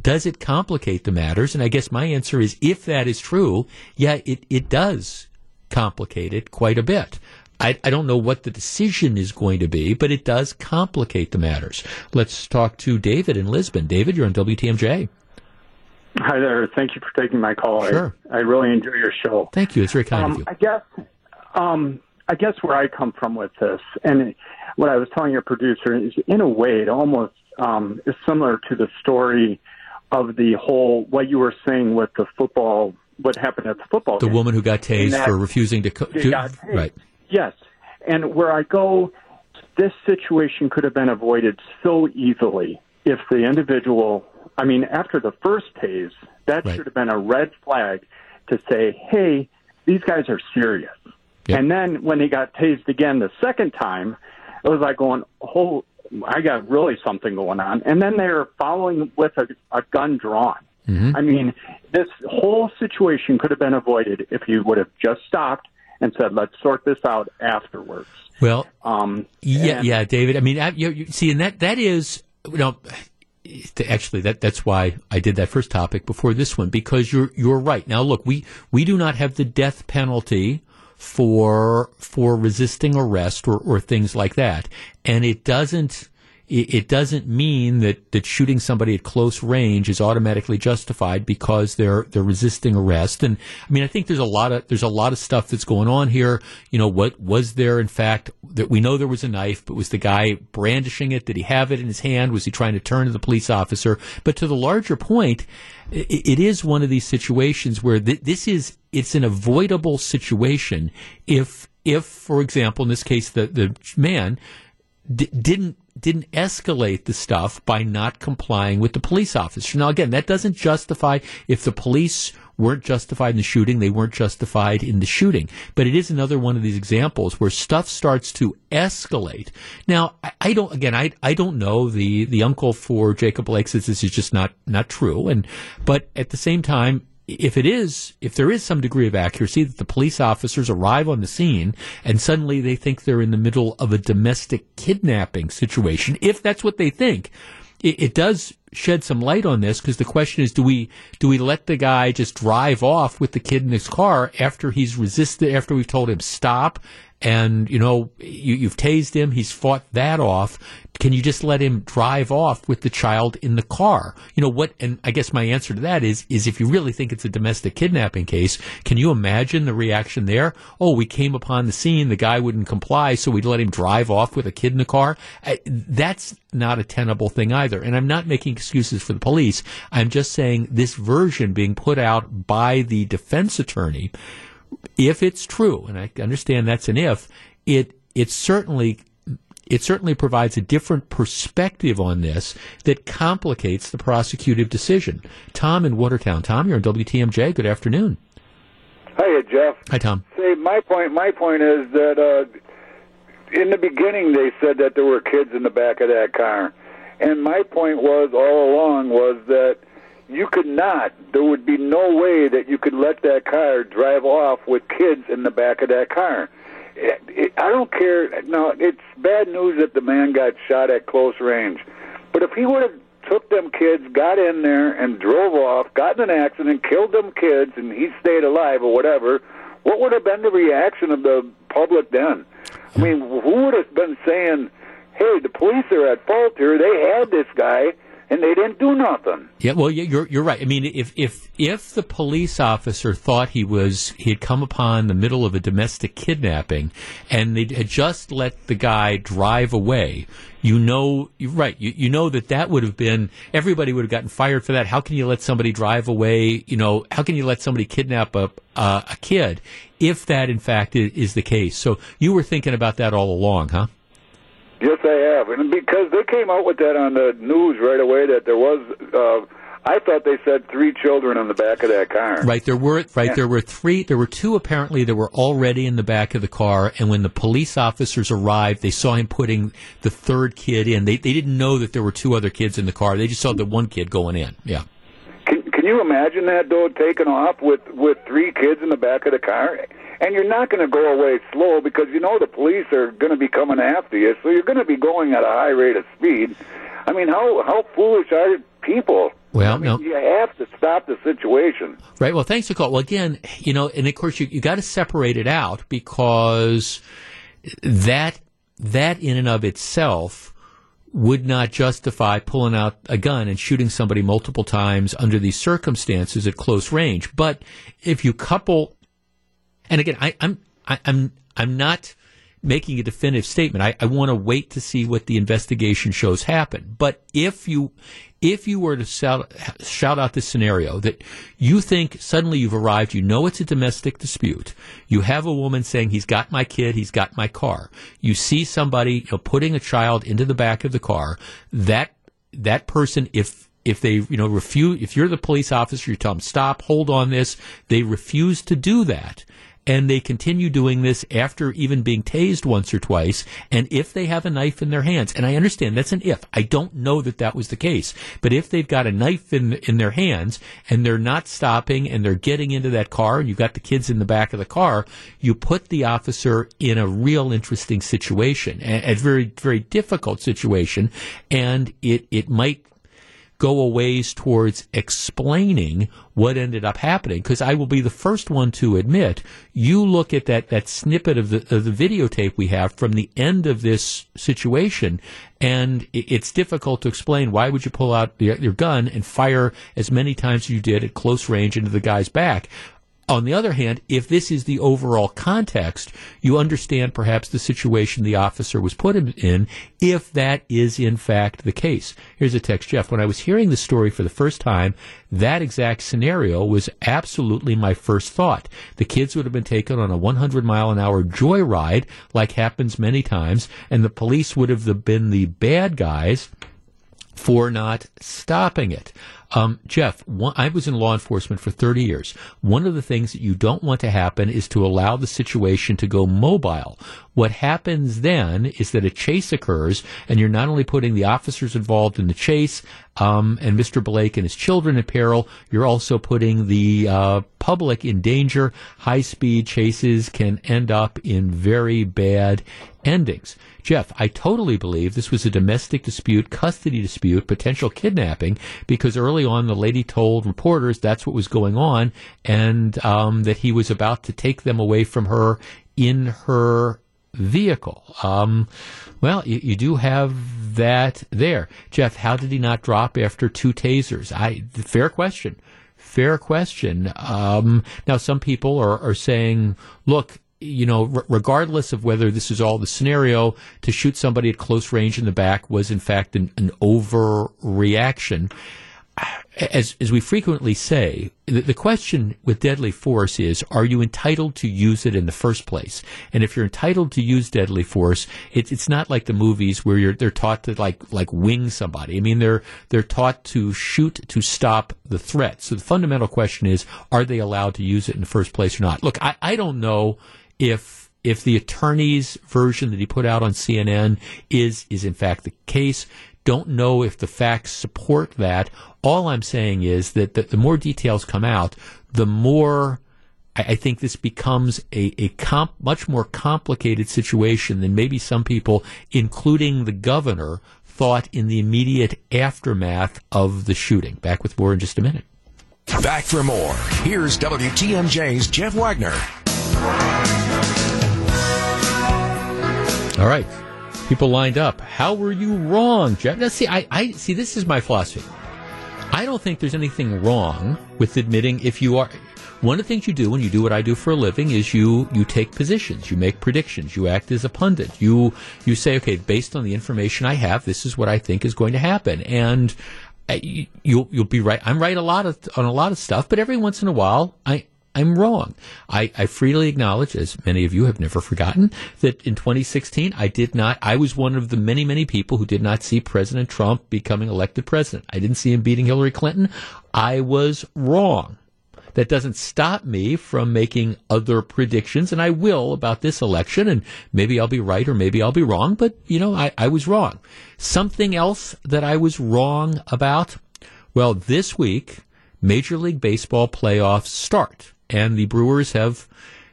does it complicate the matters? And I guess my answer is if that is true, yeah, it, it does complicate it quite a bit. I, I don't know what the decision is going to be, but it does complicate the matters. Let's talk to David in Lisbon. David, you're on WTMJ. Hi there. Thank you for taking my call. Sure. I, I really enjoy your show. Thank you. It's very kind um, of you. I guess, um, I guess where I come from with this, and what I was telling your producer is, in a way, it almost um, is similar to the story of the whole what you were saying with the football, what happened at the football. The game. woman who got tased for refusing to co- do, got right. Yes, And where I go, this situation could have been avoided so easily if the individual, I mean, after the first tase, that right. should have been a red flag to say, hey, these guys are serious. Yep. And then when he got tased again the second time, it was like going, oh, I got really something going on. And then they're following with a, a gun drawn. Mm-hmm. I mean, this whole situation could have been avoided if you would have just stopped and said, "Let's sort this out afterwards." Well, um, yeah, and, yeah, David. I mean, you, you, see, and that that is, you know, actually that that's why I did that first topic before this one because you're you're right. Now, look, we we do not have the death penalty for for resisting arrest or, or things like that, and it doesn't it, doesn't mean that, that shooting somebody at close range is automatically justified because they're they're resisting arrest. And I mean, I think there's a lot of there's a lot of stuff that's going on here. You know, what was there in fact that we know there was a knife, but was the guy brandishing it? Did he have it in his hand? Was he trying to turn to the police officer? But to the larger point, it, it is one of these situations where th- this is it's an avoidable situation if if, for example, in this case, the the man d- didn't didn't escalate the stuff by not complying with the police officer. Now, again, that doesn't justify if the police weren't justified in the shooting, they weren't justified in the shooting. But it is another one of these examples where stuff starts to escalate. Now, I, I don't, again, I, I don't know. The, the uncle for Jacob Blake says this is just not, not true. And, but at the same time, if it is, if there is some degree of accuracy that the police officers arrive on the scene and suddenly they think they're in the middle of a domestic kidnapping situation, if that's what they think, it, it does shed some light on this because the question is, do we do we let the guy just drive off with the kid in his car after he's resisted, after we've told him stop, and you know you, you've tased him, he's fought that off. Can you just let him drive off with the child in the car? You know what? And I guess my answer to that is is if you really think it's a domestic kidnapping case, can you imagine the reaction there? Oh, we came upon the scene, the guy wouldn't comply, so we'd let him drive off with a kid in the car. That's not a tenable thing either. And I'm not making excuses for the police. I'm just saying this version being put out by the defense attorney if it's true, and I understand that's an if, it it certainly it certainly provides a different perspective on this that complicates the prosecutive decision. Tom in Watertown. Tom, you're on WTMJ. Good afternoon. Hi, Jeff. Hi, Tom. Say, my point. My point is that uh, in the beginning they said that there were kids in the back of that car, and my point was all along was that you could not. There would be no way that you could let that car drive off with kids in the back of that car. It, it, I don't care. No, it's bad news that the man got shot at close range. But if he would have took them kids, got in there, and drove off, got in an accident, killed them kids, and he stayed alive or whatever, what would have been the reaction of the public then? I mean, who would have been saying, "Hey, the police are at fault here. They had this guy." And they didn't do nothing. Yeah, well, you're you're right. I mean, if if if the police officer thought he was he had come upon the middle of a domestic kidnapping, and they had just let the guy drive away, you know, you're right. You you know that that would have been everybody would have gotten fired for that. How can you let somebody drive away? You know, how can you let somebody kidnap a uh, a kid if that in fact is the case? So you were thinking about that all along, huh? Yes, I have, and because they came out with that on the news right away that there was. Uh, I thought they said three children in the back of that car. Right, there were right yeah. there were three. There were two apparently that were already in the back of the car, and when the police officers arrived, they saw him putting the third kid in. They they didn't know that there were two other kids in the car. They just saw the one kid going in. Yeah. Can Can you imagine that though, taking off with with three kids in the back of the car? And you're not going to go away slow because you know the police are going to be coming after you, so you're going to be going at a high rate of speed. I mean, how how foolish are people? Well, I mean, no. you have to stop the situation. Right. Well, thanks for call. Well, again, you know, and of course, you you got to separate it out because that that in and of itself would not justify pulling out a gun and shooting somebody multiple times under these circumstances at close range. But if you couple and again, I, I'm I, I'm I'm not making a definitive statement. I, I want to wait to see what the investigation shows happen. But if you if you were to shout, shout out this scenario that you think suddenly you've arrived, you know it's a domestic dispute, you have a woman saying, he's got my kid, he's got my car, you see somebody you know, putting a child into the back of the car, that, that person, if if they you know refuse if you're the police officer you tell them stop hold on this they refuse to do that and they continue doing this after even being tased once or twice. And if they have a knife in their hands, and I understand that's an if, I don't know that that was the case, but if they've got a knife in in their hands and they're not stopping and they're getting into that car, and you've got the kids in the back of the car, you put the officer in a real interesting situation, a, a very very difficult situation, and it it might go a ways towards explaining what ended up happening. Because I will be the first one to admit, you look at that, that snippet of the, of the videotape we have from the end of this situation, and it's difficult to explain why would you pull out your gun and fire as many times as you did at close range into the guy's back. On the other hand, if this is the overall context, you understand perhaps the situation the officer was put in, if that is in fact the case. Here's a text, Jeff. When I was hearing the story for the first time, that exact scenario was absolutely my first thought. The kids would have been taken on a 100 mile an hour joyride, like happens many times, and the police would have been the bad guys for not stopping it. Um, Jeff, one, I was in law enforcement for 30 years. One of the things that you don't want to happen is to allow the situation to go mobile. What happens then is that a chase occurs, and you're not only putting the officers involved in the chase um, and Mr. Blake and his children in peril, you're also putting the uh, public in danger. High speed chases can end up in very bad endings. Jeff, I totally believe this was a domestic dispute, custody dispute, potential kidnapping, because early on the lady told reporters that's what was going on, and um, that he was about to take them away from her in her vehicle. Um, well, you, you, do have that there, Jeff. How did he not drop after two tasers? I fair question. Fair question. Um, now, some people are, are saying, look, you know, r- regardless of whether this is all the scenario, to shoot somebody at close range in the back was in fact an, an overreaction. As, as we frequently say, the, the, question with deadly force is, are you entitled to use it in the first place? And if you're entitled to use deadly force, it, it's not like the movies where they're taught to like, like wing somebody. I mean, they're, they're taught to shoot to stop the threat. So the fundamental question is, are they allowed to use it in the first place or not? Look, I, I don't know if if the attorney's version that he put out on CNN is is in fact the case. Don't know if the facts support that. All I'm saying is that, that the more details come out, the more I, think this becomes a, a comp, much more complicated situation than maybe some people, including the governor, thought in the immediate aftermath of the shooting. Back with more in just a minute. Back for more. Here's WTMJ's Jeff Wagner. All right. People lined up. How were you wrong, Jeff? Now, see, I, I see. This is my philosophy. I don't think there's anything wrong with admitting if you are. One of the things you do when you do what I do for a living is you you take positions, you make predictions, you act as a pundit. You you say, okay, based on the information I have, this is what I think is going to happen, and uh, you'll you'll be right. I'm right a lot of on a lot of stuff, but every once in a while, I I'm wrong. I, I, freely acknowledge, as many of you have never forgotten, that in 2016 I did not, I was one of the many, many people who did not see President Trump becoming elected president. I didn't see him beating Hillary Clinton. I was wrong. That doesn't stop me from making other predictions, and I will about this election, and maybe I'll be right or maybe I'll be wrong, but, you know, I, I was wrong. Something else that I was wrong about? Well, this week, Major League Baseball playoffs start and the Brewers have.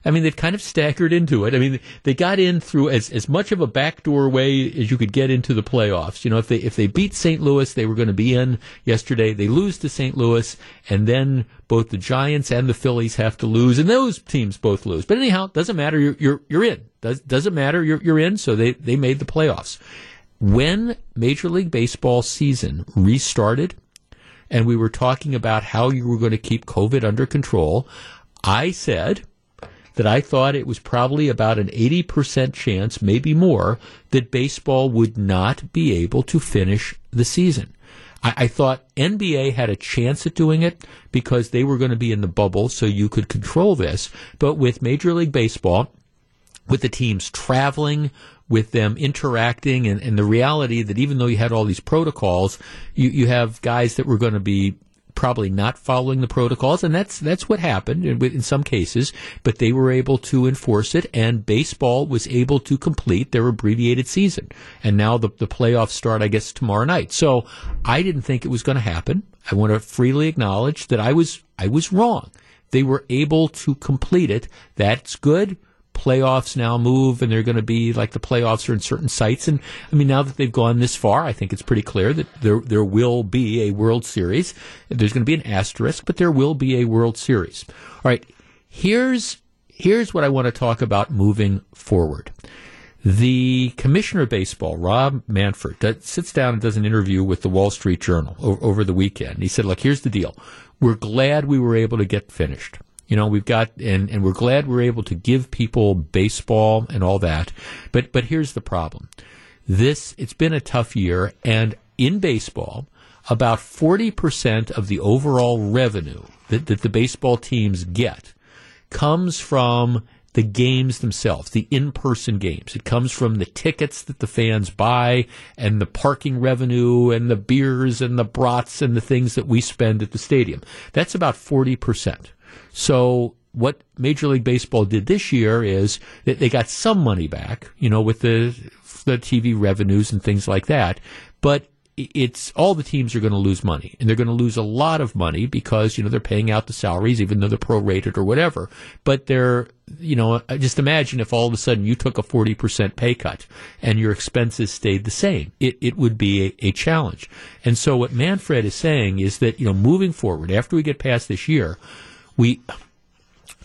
I mean, they've kind of staggered into it. I mean, they got in through as, as much of a backdoor way as you could get into the playoffs. You know, if they if they beat St. Louis, they were going to be in yesterday. They lose to St. Louis, and then both the Giants and the Phillies have to lose, and those teams both lose. But anyhow, doesn't matter. You're you're you're in. Does doesn't matter. You're you're in. So they they made the playoffs. When Major League Baseball season restarted, and we were talking about how you were going to keep COVID under control. I said that I thought it was probably about an 80% chance, maybe more, that baseball would not be able to finish the season. I, I thought NBA had a chance at doing it because they were going to be in the bubble, so you could control this. But with Major League Baseball, with the teams traveling, with them interacting, and, and the reality that even though you had all these protocols, you, you have guys that were going to be probably not following the protocols, and that's that's what happened in, in, some cases. But they were able to enforce it, and baseball was able to complete their abbreviated season. And now the the playoffs start, I guess, tomorrow night. So I didn't think it was going to happen. I want to freely acknowledge that I was I was wrong. They were able to complete it. That's good playoffs now move and they're going to be like the playoffs are in certain sites. And I mean, now that they've gone this far, I think it's pretty clear that there, there will be a World Series. There's going to be an asterisk, but there will be a World Series. All right. Here's, here's what I want to talk about moving forward. The commissioner of baseball, Rob Manfred, sits down and does an interview with the Wall Street Journal over, over the weekend. He said, look, here's the deal. We're glad we were able to get finished. You know, we've got, and, and we're glad we're able to give people baseball and all that. But, but here's the problem. This, it's been a tough year, and in baseball, about 40% of the overall revenue that, that the baseball teams get comes from the games themselves, the in-person games. It comes from the tickets that the fans buy and the parking revenue and the beers and the brats and the things that we spend at the stadium. That's about 40%. So what Major League Baseball did this year is that they got some money back, you know, with the the TV revenues and things like that. But it's all the teams are going to lose money, and they're going to lose a lot of money because you know they're paying out the salaries, even though they're prorated or whatever. But they're, you know, just imagine if all of a sudden you took a forty percent pay cut and your expenses stayed the same. It it would be a, a challenge. And so what Manfred is saying is that you know moving forward after we get past this year we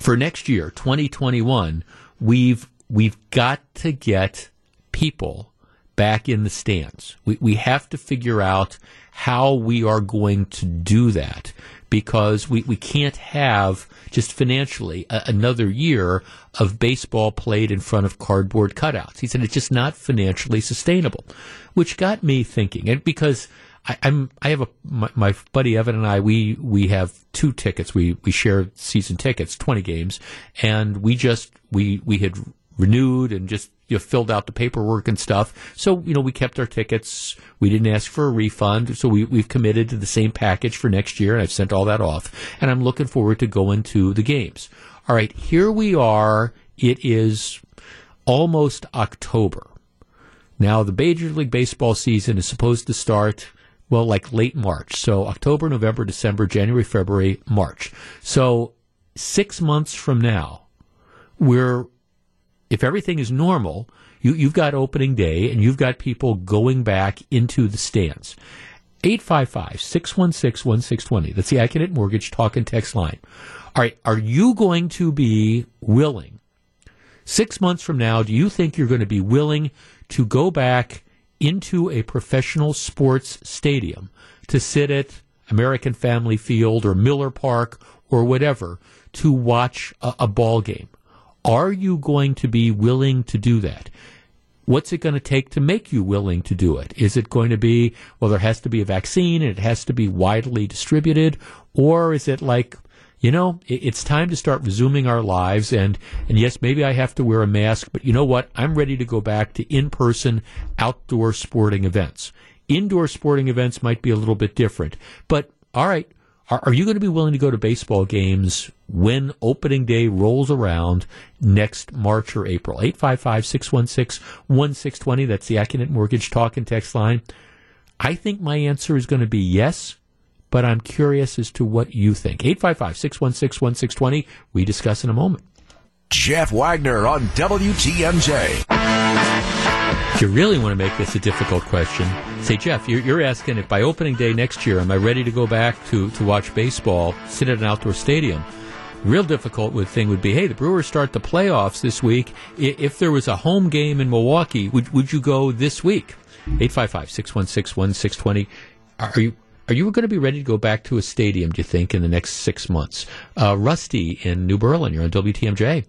for next year, 2021, we've we've got to get people back in the stands. We we have to figure out how we are going to do that because we, we can't have just financially a, another year of baseball played in front of cardboard cutouts. He said it's just not financially sustainable, which got me thinking. And because I, am I have a my, my, buddy Evan and I we we have two tickets. We we share season tickets, twenty games, and we just we we had renewed and just you know, filled out the paperwork and stuff. So you know we kept our tickets. We didn't ask for a refund. So we we've committed to the same package for next year, and I've sent all that off. And I'm looking forward to going to the games. All right, here we are. It is almost October. Now the Major League Baseball season is supposed to start well, like late March. So October, November, December, January, February, March. So six months from now, we're, if everything is normal, you, you've got opening day and you've got people going back into the stands. 855 616 1620. That's the Accunet Mortgage talk and text line. All right. Are you going to be willing, six months from now, do you think you're going to be willing to go back into a professional sports stadium to sit at American Family Field or Miller Park or whatever to watch a, a ball game. Are you going to be willing to do that? What's it going to take to make you willing to do it? Is it going to be, well, there has to be a vaccine and it has to be widely distributed? Or is it like, you know, it's time to start resuming our lives. And, and yes, maybe I have to wear a mask, but you know what? I'm ready to go back to in person outdoor sporting events. Indoor sporting events might be a little bit different, but all right. Are, are you going to be willing to go to baseball games when opening day rolls around next March or April? 855 616 1620. That's the Accunet Mortgage Talk and Text line. I think my answer is going to be yes but I'm curious as to what you think. 855 616 1620. We discuss in a moment. Jeff Wagner on WTMJ. If you really want to make this a difficult question, say, Jeff, you're, you're, asking if by opening day next year, am I ready to go back to, to watch baseball, sit at an outdoor stadium? real difficult thing would be, hey, the Brewers start the playoffs this week. If there was a home game in Milwaukee, would, would you go this week? 855 616 1620. Are you are you going to be ready to go back to a stadium, do you think, in the next six months? Uh, Rusty in New Berlin, you're on WTMJ.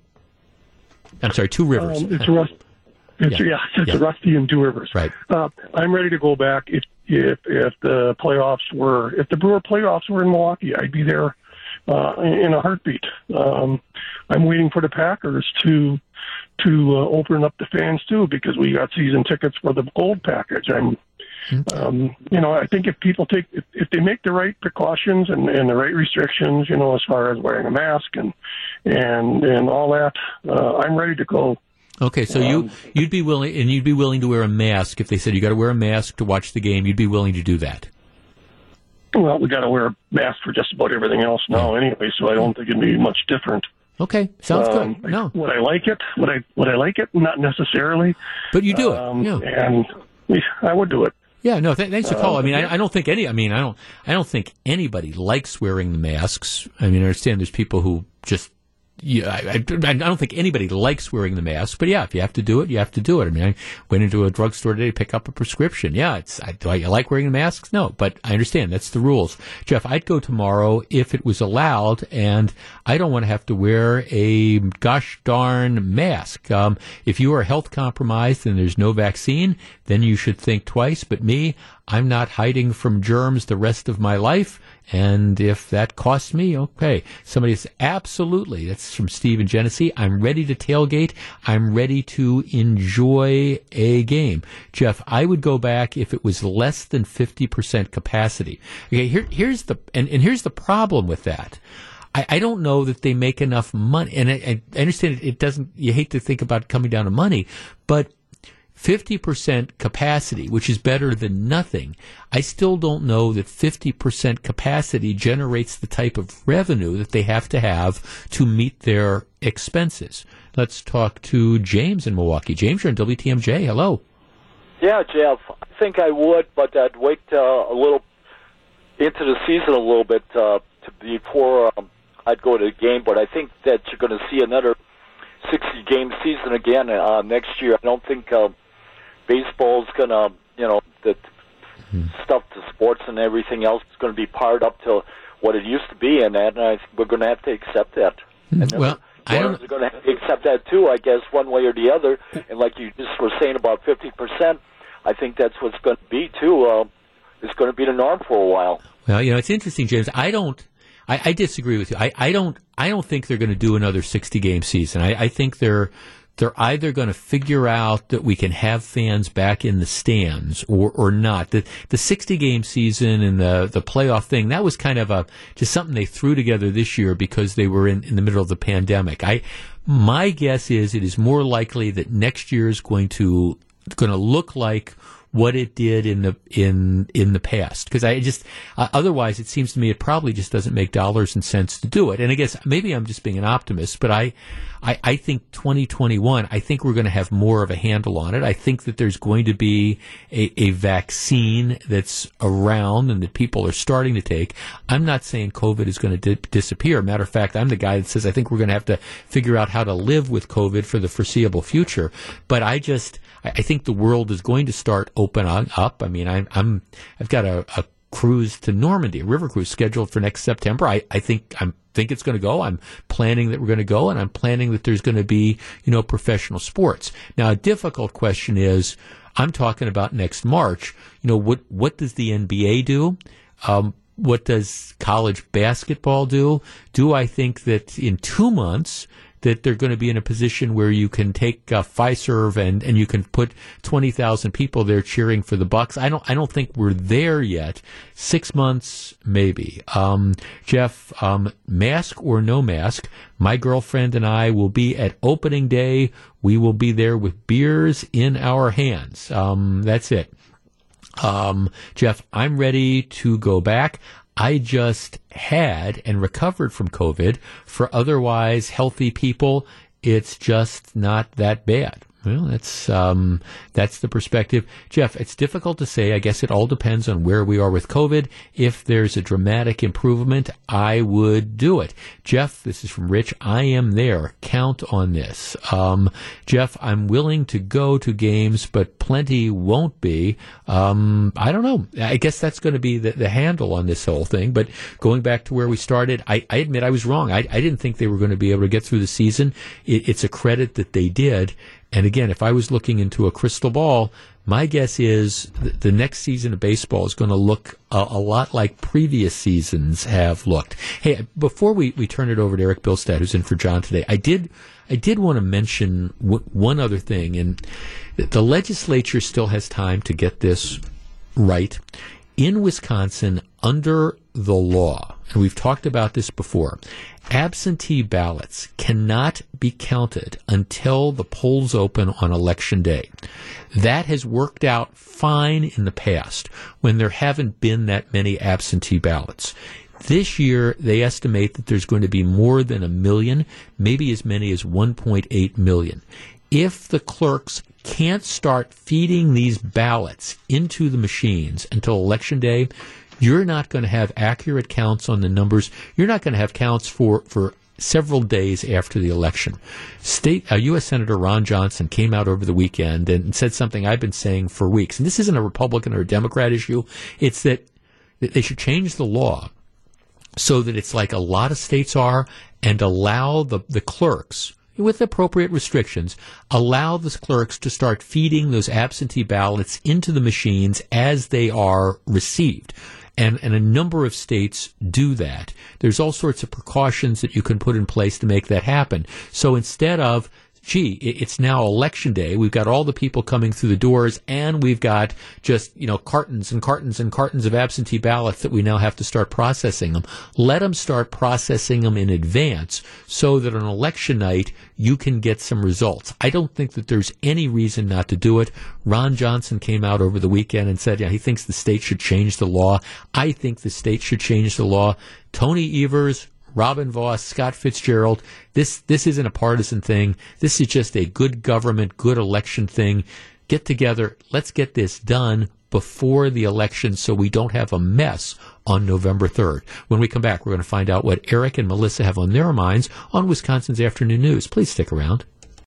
I'm sorry, Two Rivers. Um, it's Rust. It's, yeah. yeah, it's yeah. Rusty in Two Rivers. Right. Uh, I'm ready to go back. It's if if the playoffs were if the Brewer playoffs were in Milwaukee, I'd be there uh, in a heartbeat. Um, I'm waiting for the Packers to to uh, open up the fans too because we got season tickets for the gold package. I'm um, you know, I think if people take, if, if they make the right precautions and, and the right restrictions, you know, as far as wearing a mask and and and all that, uh, I'm ready to go. Okay, so you Um, you'd be willing, and you'd be willing to wear a mask if they said you got to wear a mask to watch the game. You'd be willing to do that. Well, we got to wear a mask for just about everything else now, anyway. So I don't think it'd be much different. Okay, sounds Um, good. No, Would I like it? Would I would I like it? Not necessarily. But you do it. Um, Yeah. And I would do it. Yeah, no, th- thanks for the call. Uh, I mean, I, I don't think any. I mean, I don't. I don't think anybody likes wearing the masks. I mean, I understand there's people who just. Yeah, I, I, don't think anybody likes wearing the mask, but yeah, if you have to do it, you have to do it. I mean, I went into a drugstore today to pick up a prescription. Yeah, it's. I, do I like wearing the masks? No, but I understand that's the rules. Jeff, I'd go tomorrow if it was allowed, and I don't want to have to wear a gosh darn mask. Um, if you are health compromised and there's no vaccine, then you should think twice. But me, I'm not hiding from germs the rest of my life. And if that costs me, okay. Somebody says, absolutely. That's from Steve in Genesee. I'm ready to tailgate. I'm ready to enjoy a game. Jeff, I would go back if it was less than 50% capacity. Okay, here, here's the, and, and here's the problem with that. I, I don't know that they make enough money. And I, I understand it, it doesn't, you hate to think about coming down to money, but 50% capacity, which is better than nothing, I still don't know that 50% capacity generates the type of revenue that they have to have to meet their expenses. Let's talk to James in Milwaukee. James, you're in WTMJ. Hello. Yeah, Jeff. I think I would, but I'd wait uh, a little into the season a little bit uh, to before um, I'd go to the game. But I think that you're going to see another 60 game season again uh, next year. I don't think uh, baseball's going to, you know, the stuff to sports and everything else is going to be powered up to what it used to be, and that and I, we're going to have to accept that. And Well, I the don't... are going to have to accept that too, I guess, one way or the other. And like you just were saying about 50%, I think that's what's going to be too. Uh, it's going to be the norm for a while. Well, you know, it's interesting, James. I don't. I, I disagree with you. I, I don't. I don't think they're going to do another sixty game season. I, I think they're they're either going to figure out that we can have fans back in the stands or or not. The the sixty game season and the the playoff thing that was kind of a just something they threw together this year because they were in in the middle of the pandemic. I my guess is it is more likely that next year is going to going to look like what it did in the in in the past because I just uh, otherwise it seems to me it probably just doesn't make dollars and cents to do it and I guess maybe I'm just being an optimist but I I, I think 2021 I think we're going to have more of a handle on it. I think that there's going to be a, a vaccine that's around and that people are starting to take. I'm not saying COVID is going to di- disappear. Matter of fact I'm the guy that says I think we're going to have to figure out how to live with COVID for the foreseeable future. But I just I I think the world is going to start opening up. I mean, I'm, I'm I've got a, a cruise to Normandy, a river cruise scheduled for next September. I, I think I'm think it's going to go. I'm planning that we're going to go, and I'm planning that there's going to be you know professional sports. Now, a difficult question is, I'm talking about next March. You know, what what does the NBA do? Um, what does college basketball do? Do I think that in two months that they're going to be in a position where you can take uh, Fiserv and, and you can put 20,000 people there cheering for the Bucks. I don't, I don't think we're there yet. Six months, maybe. Um, Jeff, um, mask or no mask, my girlfriend and I will be at opening day. We will be there with beers in our hands. Um, that's it. Um, Jeff, I'm ready to go back. I just had and recovered from COVID. For otherwise healthy people, it's just not that bad. Well, that's um, that's the perspective, Jeff. It's difficult to say. I guess it all depends on where we are with COVID. If there's a dramatic improvement, I would do it. Jeff, this is from Rich. I am there. Count on this. Um, Jeff, I'm willing to go to games, but plenty won't be. Um, I don't know. I guess that's going to be the, the handle on this whole thing. But going back to where we started, I, I admit I was wrong. I, I didn't think they were going to be able to get through the season. It, it's a credit that they did. And again, if I was looking into a crystal ball, My guess is th- the next season of baseball is going to look a, a, lot like previous seasons have looked. Hey, before we, we turn it over to Eric Bilstead, who's in for John today, I did I did want to mention w- one other thing, and the legislature still has time to get this right. In Wisconsin, under the law, and we've talked about this before, absentee ballots cannot be counted until the polls open on election day. That has worked out fine in the past when there haven't been that many absentee ballots. This year, they estimate that there's going to be more than a million, maybe as many as 1.8 million. If the clerks can't start feeding these ballots into the machines until election day, you're not going to have accurate counts on the numbers. You're not going to have counts for, for several days after the election. State uh, U.S. Senator Ron Johnson came out over the weekend and said something I've been saying for weeks. And this isn't a Republican or a Democrat issue. It's that they should change the law so that it's like a lot of states are and allow the, the clerks with appropriate restrictions, allow the clerks to start feeding those absentee ballots into the machines as they are received. And, and a number of states do that. There's all sorts of precautions that you can put in place to make that happen. So instead of gee, it's now election day. We've got all the people coming through the doors and we've got just, you know, cartons and cartons and cartons of absentee ballots that we now have to start processing them. Let them start processing them in advance so that on election night you can get some results. I don't think that there's any reason not to do it. Ron Johnson came out over the weekend and said, yeah, he thinks the state should change the law. I think the state should change the law. Tony Evers, Robin Vos, Scott Fitzgerald. This this isn't a partisan thing. This is just a good government, good election thing. Get together. Let's get this done before the election so we don't have a mess on November 3rd. When we come back, we're going to find out what Eric and Melissa have on their minds on Wisconsin's afternoon news. Please stick around.